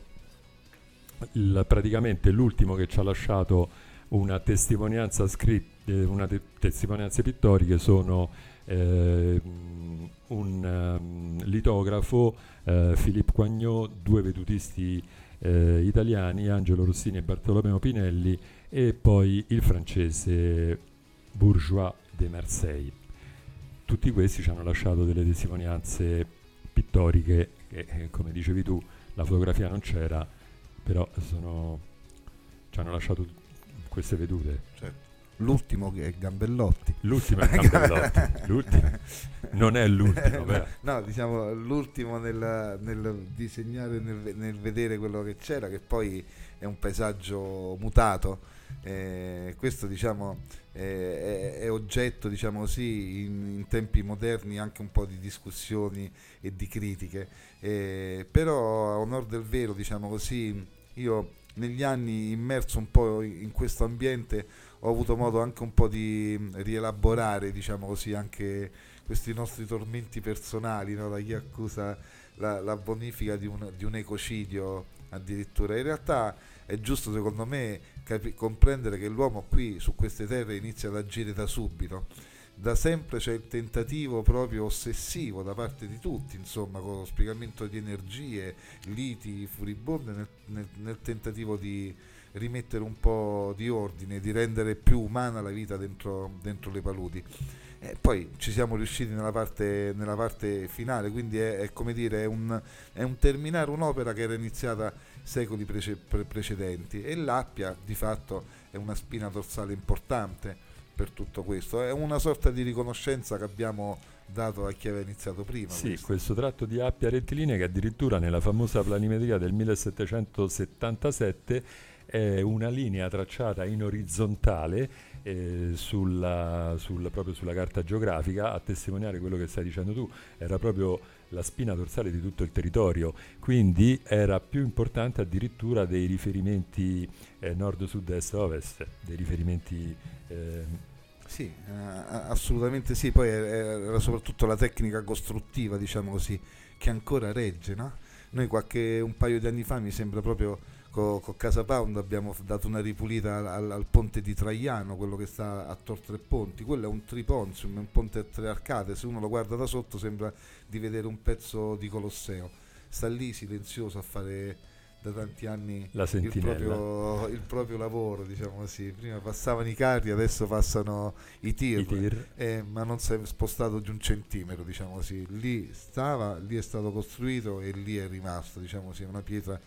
il, praticamente l'ultimo che ci ha lasciato una testimonianza scritta eh, una te- testimonianze pittoriche sono eh, un um, litografo, eh, Philippe Coignot, due vedutisti eh, italiani, Angelo Rossini e Bartolomeo Pinelli, e poi il francese Bourgeois de Marseille. Tutti questi ci hanno lasciato delle testimonianze pittoriche che, eh, come dicevi tu, la fotografia non c'era, però sono, ci hanno lasciato queste vedute. Certo. L'ultimo che è Gambellotti. L'ultimo è Gambellotti. l'ultimo. Non è l'ultimo, no, no, diciamo l'ultimo nel, nel disegnare, nel, nel, vedere quello che c'era, che poi è un paesaggio mutato. Eh, questo diciamo eh, è, è, oggetto diciamo così in, in, tempi moderni anche un po' di discussioni e di critiche eh, però a onore del vero diciamo così io negli anni immerso un po' in questo ambiente ho avuto modo anche un po' di rielaborare, diciamo così, anche questi nostri tormenti personali, no? da chi accusa la, la bonifica di un, di un, ecocidio addirittura. In realtà è giusto secondo me capi- comprendere che l'uomo qui su queste terre inizia ad agire da subito. Da sempre c'è il tentativo proprio ossessivo da parte di tutti, insomma, con lo spiegamento di energie, liti furibonde nel, nel, nel tentativo di, rimettere un po' di ordine, di rendere più umana la vita dentro, dentro le paludi. E poi ci siamo riusciti nella parte, nella parte finale, quindi è, è come dire, è un, è un, terminare un'opera che era iniziata secoli prece, pre- precedenti e l'Appia di fatto è una spina dorsale importante per tutto questo, è una sorta di riconoscenza che abbiamo dato a chi aveva iniziato prima. Sì, questo, questo tratto di Appia rettilinea che addirittura nella famosa planimetria del 1777 è una linea tracciata in orizzontale eh, sulla, sul, proprio sulla carta geografica a testimoniare quello che stai dicendo tu, era proprio la spina dorsale di tutto il territorio, quindi era più importante addirittura dei riferimenti eh, nord, sud, est, ovest, dei riferimenti... Eh, sì, eh, assolutamente sì, poi era soprattutto la tecnica costruttiva, diciamo così, che ancora regge, no? Noi qualche un paio di anni fa mi sembra proprio con co Casa Pound abbiamo dato una ripulita al, al, ponte di Traiano, quello che sta a Tor Tre Ponti. Quello è un triponzium, un ponte a tre arcate. Se uno lo guarda da sotto sembra di vedere un pezzo di Colosseo. Sta lì silenzioso a fare da tanti anni il proprio, il proprio, lavoro, diciamo così. Prima passavano i carri, adesso passano i tir, I tir. Eh, ma non si è spostato di un centimetro, diciamo così. Lì stava, lì è stato costruito e lì è rimasto, diciamo così, una pietra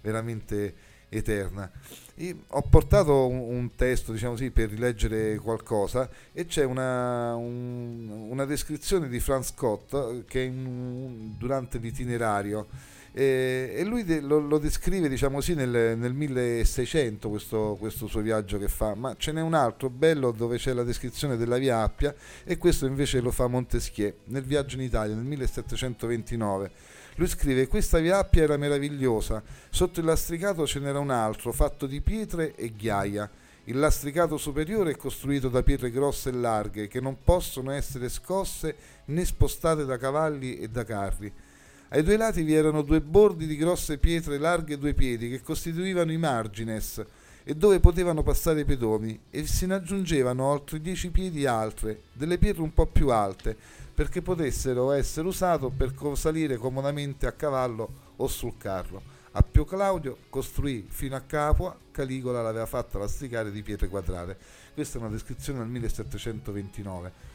veramente eterna. Io ho portato un, un, testo, diciamo così, per rileggere qualcosa e c'è una, un, una descrizione di Franz Scott che in, durante l'itinerario e, e lui de, lo, lo, descrive, diciamo così, nel, nel 1600 questo, questo, suo viaggio che fa, ma ce n'è un altro bello dove c'è la descrizione della via Appia e questo invece lo fa Montesquieu nel viaggio in Italia nel 1729 lui scrive: Questa via Appia era meravigliosa. Sotto il lastricato ce n'era un altro, fatto di pietre e ghiaia. Il lastricato superiore è costruito da pietre grosse e larghe, che non possono essere scosse né spostate da cavalli e da carri. Ai due lati vi erano due bordi di grosse pietre larghe due piedi, che costituivano i margines, e dove potevano passare i pedoni e se ne aggiungevano oltre 10 piedi altre, delle pietre un po' più alte, perché potessero essere usate per salire comodamente a cavallo o sul carro. A Pio Claudio costruì fino a Capua, Caligola l'aveva fatta lasticare di pietre quadrate. Questa è una descrizione del 1729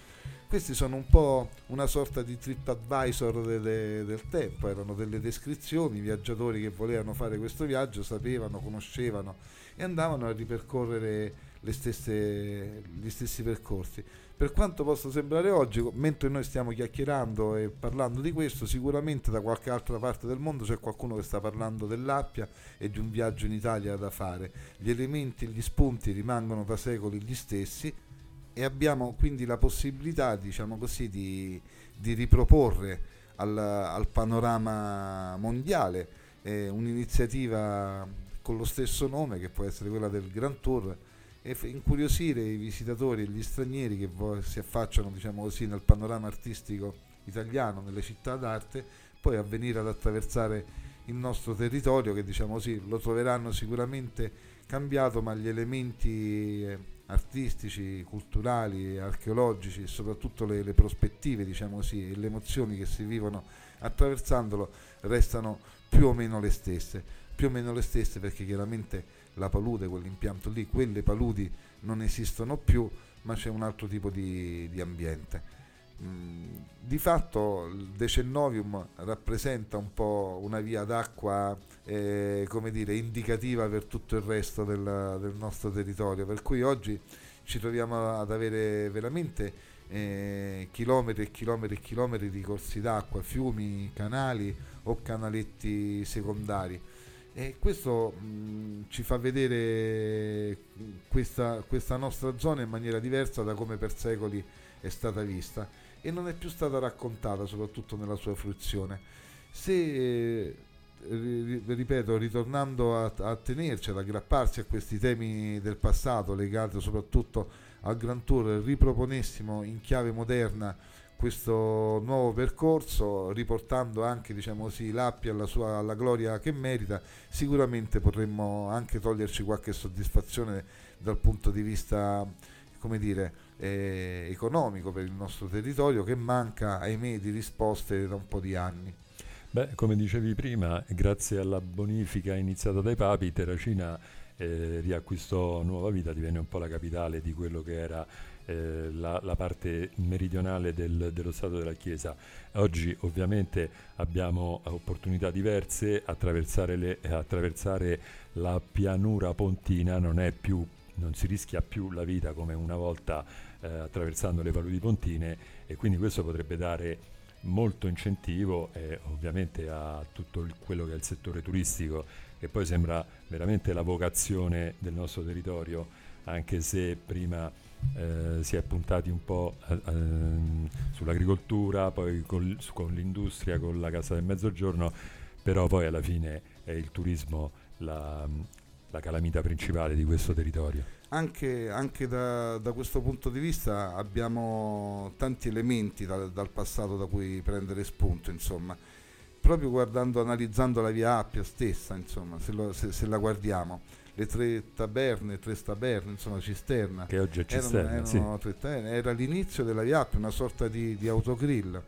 questi sono un po' una sorta di trip advisor de, de, del tempo, erano delle descrizioni, i viaggiatori che volevano fare questo viaggio sapevano, conoscevano e andavano a ripercorrere stesse, gli stessi percorsi. Per quanto possa sembrare oggi, mentre noi stiamo chiacchierando e parlando di questo, sicuramente da qualche altra parte del mondo c'è qualcuno che sta parlando dell'Appia e di un viaggio in Italia da fare. Gli elementi, gli spunti rimangono da secoli gli stessi e abbiamo quindi la possibilità, diciamo così, di, di riproporre al, al, panorama mondiale eh, un'iniziativa con lo stesso nome che può essere quella del Grand Tour e f- incuriosire i visitatori e gli stranieri che vo- si affacciano diciamo così, nel panorama artistico italiano, nelle città d'arte, poi a venire ad attraversare il nostro territorio che diciamo così lo troveranno sicuramente cambiato ma gli elementi eh, artistici, culturali, archeologici e soprattutto le, le prospettive, diciamo così, e le emozioni che si vivono attraversandolo restano più o meno le stesse. Più o meno le stesse perché chiaramente la palude, quell'impianto lì, quelle paludi non esistono più, ma c'è un altro tipo di, di ambiente. Mm, di fatto il decennovium rappresenta un po' una via d'acqua eh, come dire, indicativa per tutto il resto del, del, nostro territorio, per cui oggi ci troviamo ad avere veramente eh, chilometri e chilometri e chilometri di corsi d'acqua, fiumi, canali o canaletti secondari. E questo mh, mm, ci fa vedere questa, questa nostra zona in maniera diversa da come per secoli è stata vista e non è più stata raccontata, soprattutto nella sua fruizione. Se ripeto, ritornando a, a tenerci, ad aggrapparsi a questi temi del passato legati soprattutto al Grand Tour, riproponessimo in chiave moderna questo nuovo percorso, riportando anche diciamo così, l'Appia alla, sua, alla gloria che merita, sicuramente potremmo anche toglierci qualche soddisfazione dal punto di vista come dire, eh, economico per il nostro territorio che manca, ahimè, di risposte da un po' di anni. Beh, come dicevi prima, grazie alla bonifica iniziata dai papi, Terracina eh, riacquistò nuova vita, divenne un po' la capitale di quello che era eh, la, la, parte meridionale del, dello Stato della Chiesa. Oggi ovviamente abbiamo opportunità diverse, attraversare, le, attraversare la pianura pontina non, più, non si rischia più la vita come una volta eh, attraversando le paludi pontine e quindi questo potrebbe dare molto incentivo eh, ovviamente a tutto il, quello che è il settore turistico che poi sembra veramente la vocazione del nostro territorio anche se prima eh, si è puntati un po' a, a, sull'agricoltura poi col, con l'industria con la casa del mezzogiorno però poi alla fine è il turismo la, la calamita principale di questo territorio anche, anche da, da, questo punto di vista abbiamo tanti elementi dal, dal passato da cui prendere spunto, insomma. proprio guardando, analizzando la via Appia stessa, insomma, se, lo, se, se la guardiamo le tre taberne, tre taberne, insomma cisterna. Che oggi è cisterna, erano, erano sì. taberne, era l'inizio della via Appia, una sorta di, di autogrill.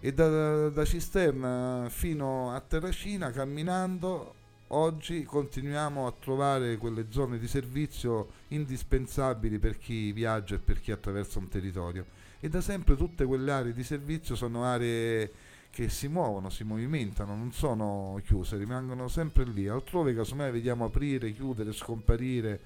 E da, da, cisterna fino a Terracina, camminando, oggi continuiamo a trovare quelle zone di servizio indispensabili per chi viaggia e per chi attraversa un territorio e da sempre tutte quelle aree di servizio sono aree che si muovono, si movimentano, non sono chiuse, rimangono sempre lì. Altrove casomai vediamo aprire, chiudere, scomparire,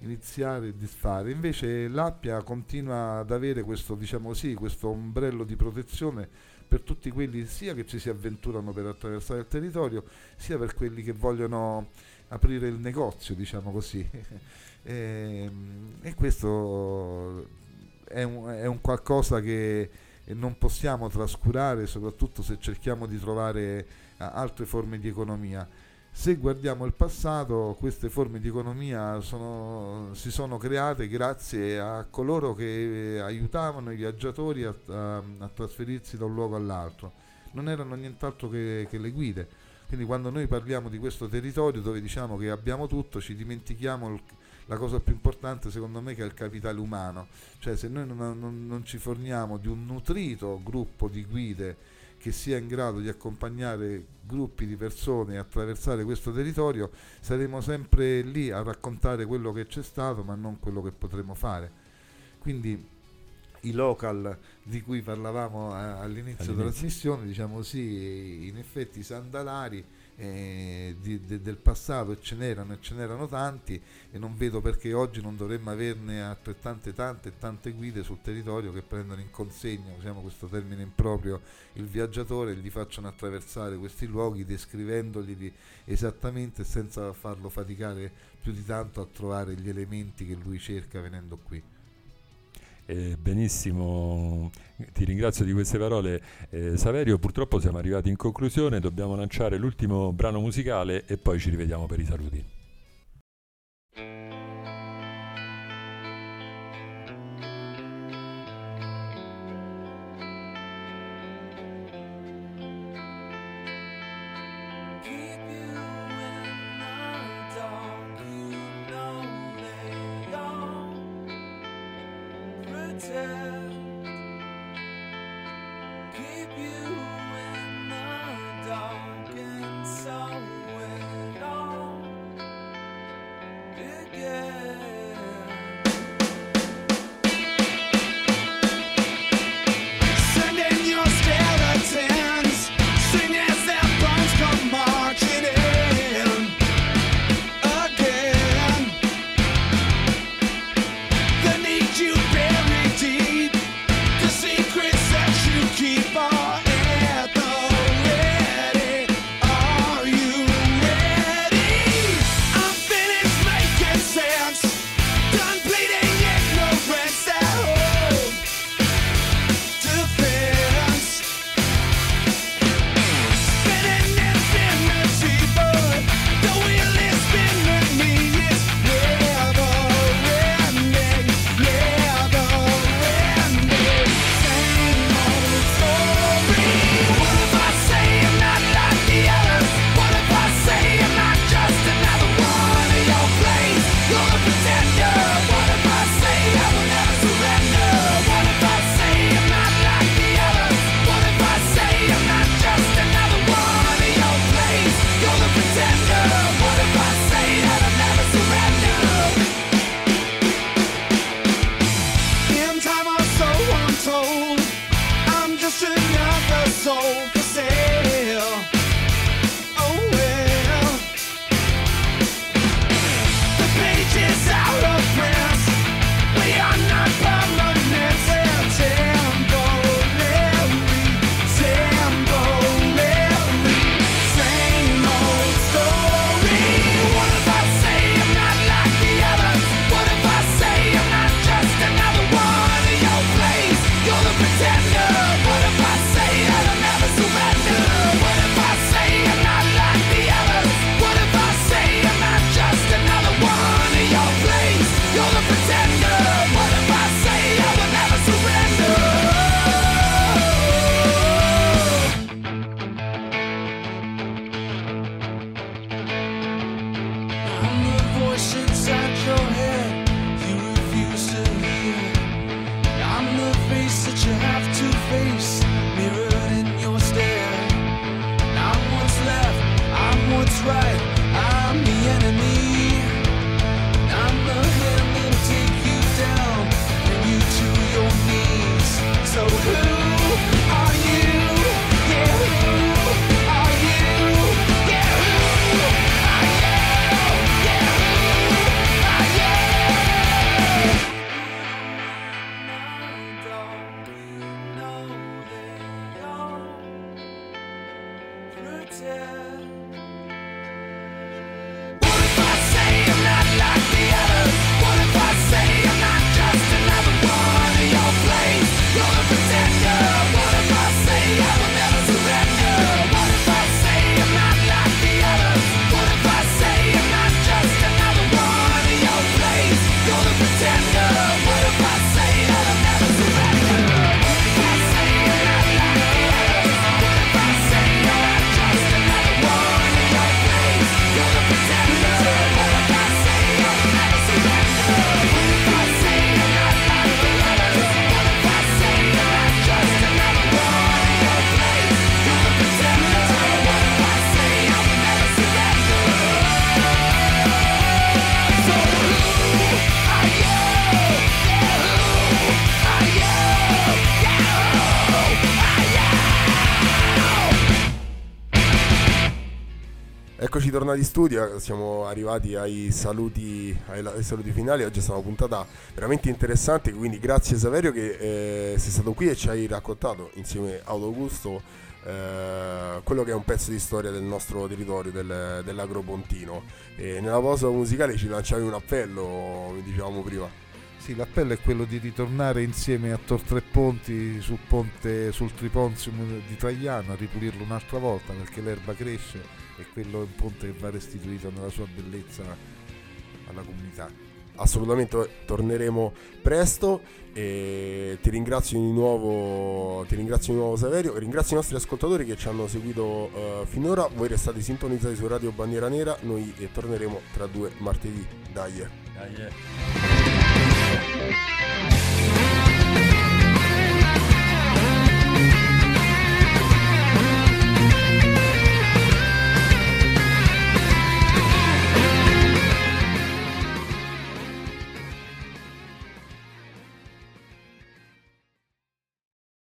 iniziare e disfare. Invece l'Appia continua ad avere questo, diciamo così, questo ombrello di protezione per tutti quelli sia che ci si avventurano per attraversare il territorio, sia per quelli che vogliono aprire il negozio, diciamo così. e, ehm, e, questo è un, è un qualcosa che non possiamo trascurare, soprattutto se cerchiamo di trovare altre forme di economia se guardiamo il passato, queste forme di economia sono, si sono create grazie a coloro che aiutavano i viaggiatori a, a, a trasferirsi da un luogo all'altro. Non erano nient'altro che, che, le guide. Quindi quando noi parliamo di questo territorio dove diciamo che abbiamo tutto, ci dimentichiamo il, la cosa più importante secondo me che è il capitale umano, cioè se noi non, non, non ci forniamo di un nutrito gruppo di guide che sia in grado di accompagnare gruppi di persone a attraversare questo territorio, saremo sempre lì a raccontare quello che c'è stato, ma non quello che potremo fare. Quindi i local di cui parlavamo all'inizio, all'inizio. della trasmissione, diciamo sì, in effetti sandalari eh, di, de, del passato e ce n'erano e ce n'erano tanti e non vedo perché oggi non dovremmo averne altrettante tante e tante guide sul territorio che prendono in consegna, usiamo questo termine improprio, il viaggiatore e gli facciano attraversare questi luoghi descrivendoli esattamente senza farlo faticare più di tanto a trovare gli elementi che lui cerca venendo qui. Eh, benissimo, ti ringrazio di queste parole. Eh, Saverio, purtroppo siamo arrivati in conclusione, dobbiamo lanciare l'ultimo brano musicale e poi ci rivediamo per i saluti. In studio, siamo arrivati ai saluti, ai, saluti finali, oggi è stata una puntata veramente interessante, quindi grazie Saverio che eh, sei stato qui e ci hai raccontato insieme a Augusto eh, quello che è un pezzo di storia del nostro territorio, del, dell'agropontino. E nella pausa musicale ci lanciavi un appello, dicevamo prima. Sì, l'appello è quello di ritornare insieme a Tor Tre Ponti sul ponte, sul Triponzium di Traiano, a ripulirlo un'altra volta perché l'erba cresce e quello è un ponte che va restituito nella sua bellezza alla comunità. Assolutamente torneremo presto e ti ringrazio di nuovo, ti ringrazio di nuovo Saverio, ringrazio i nostri ascoltatori che ci hanno seguito uh, finora, voi restate sintonizzati su Radio Bandiera Nera, noi torneremo tra due martedì. Dai. Dai.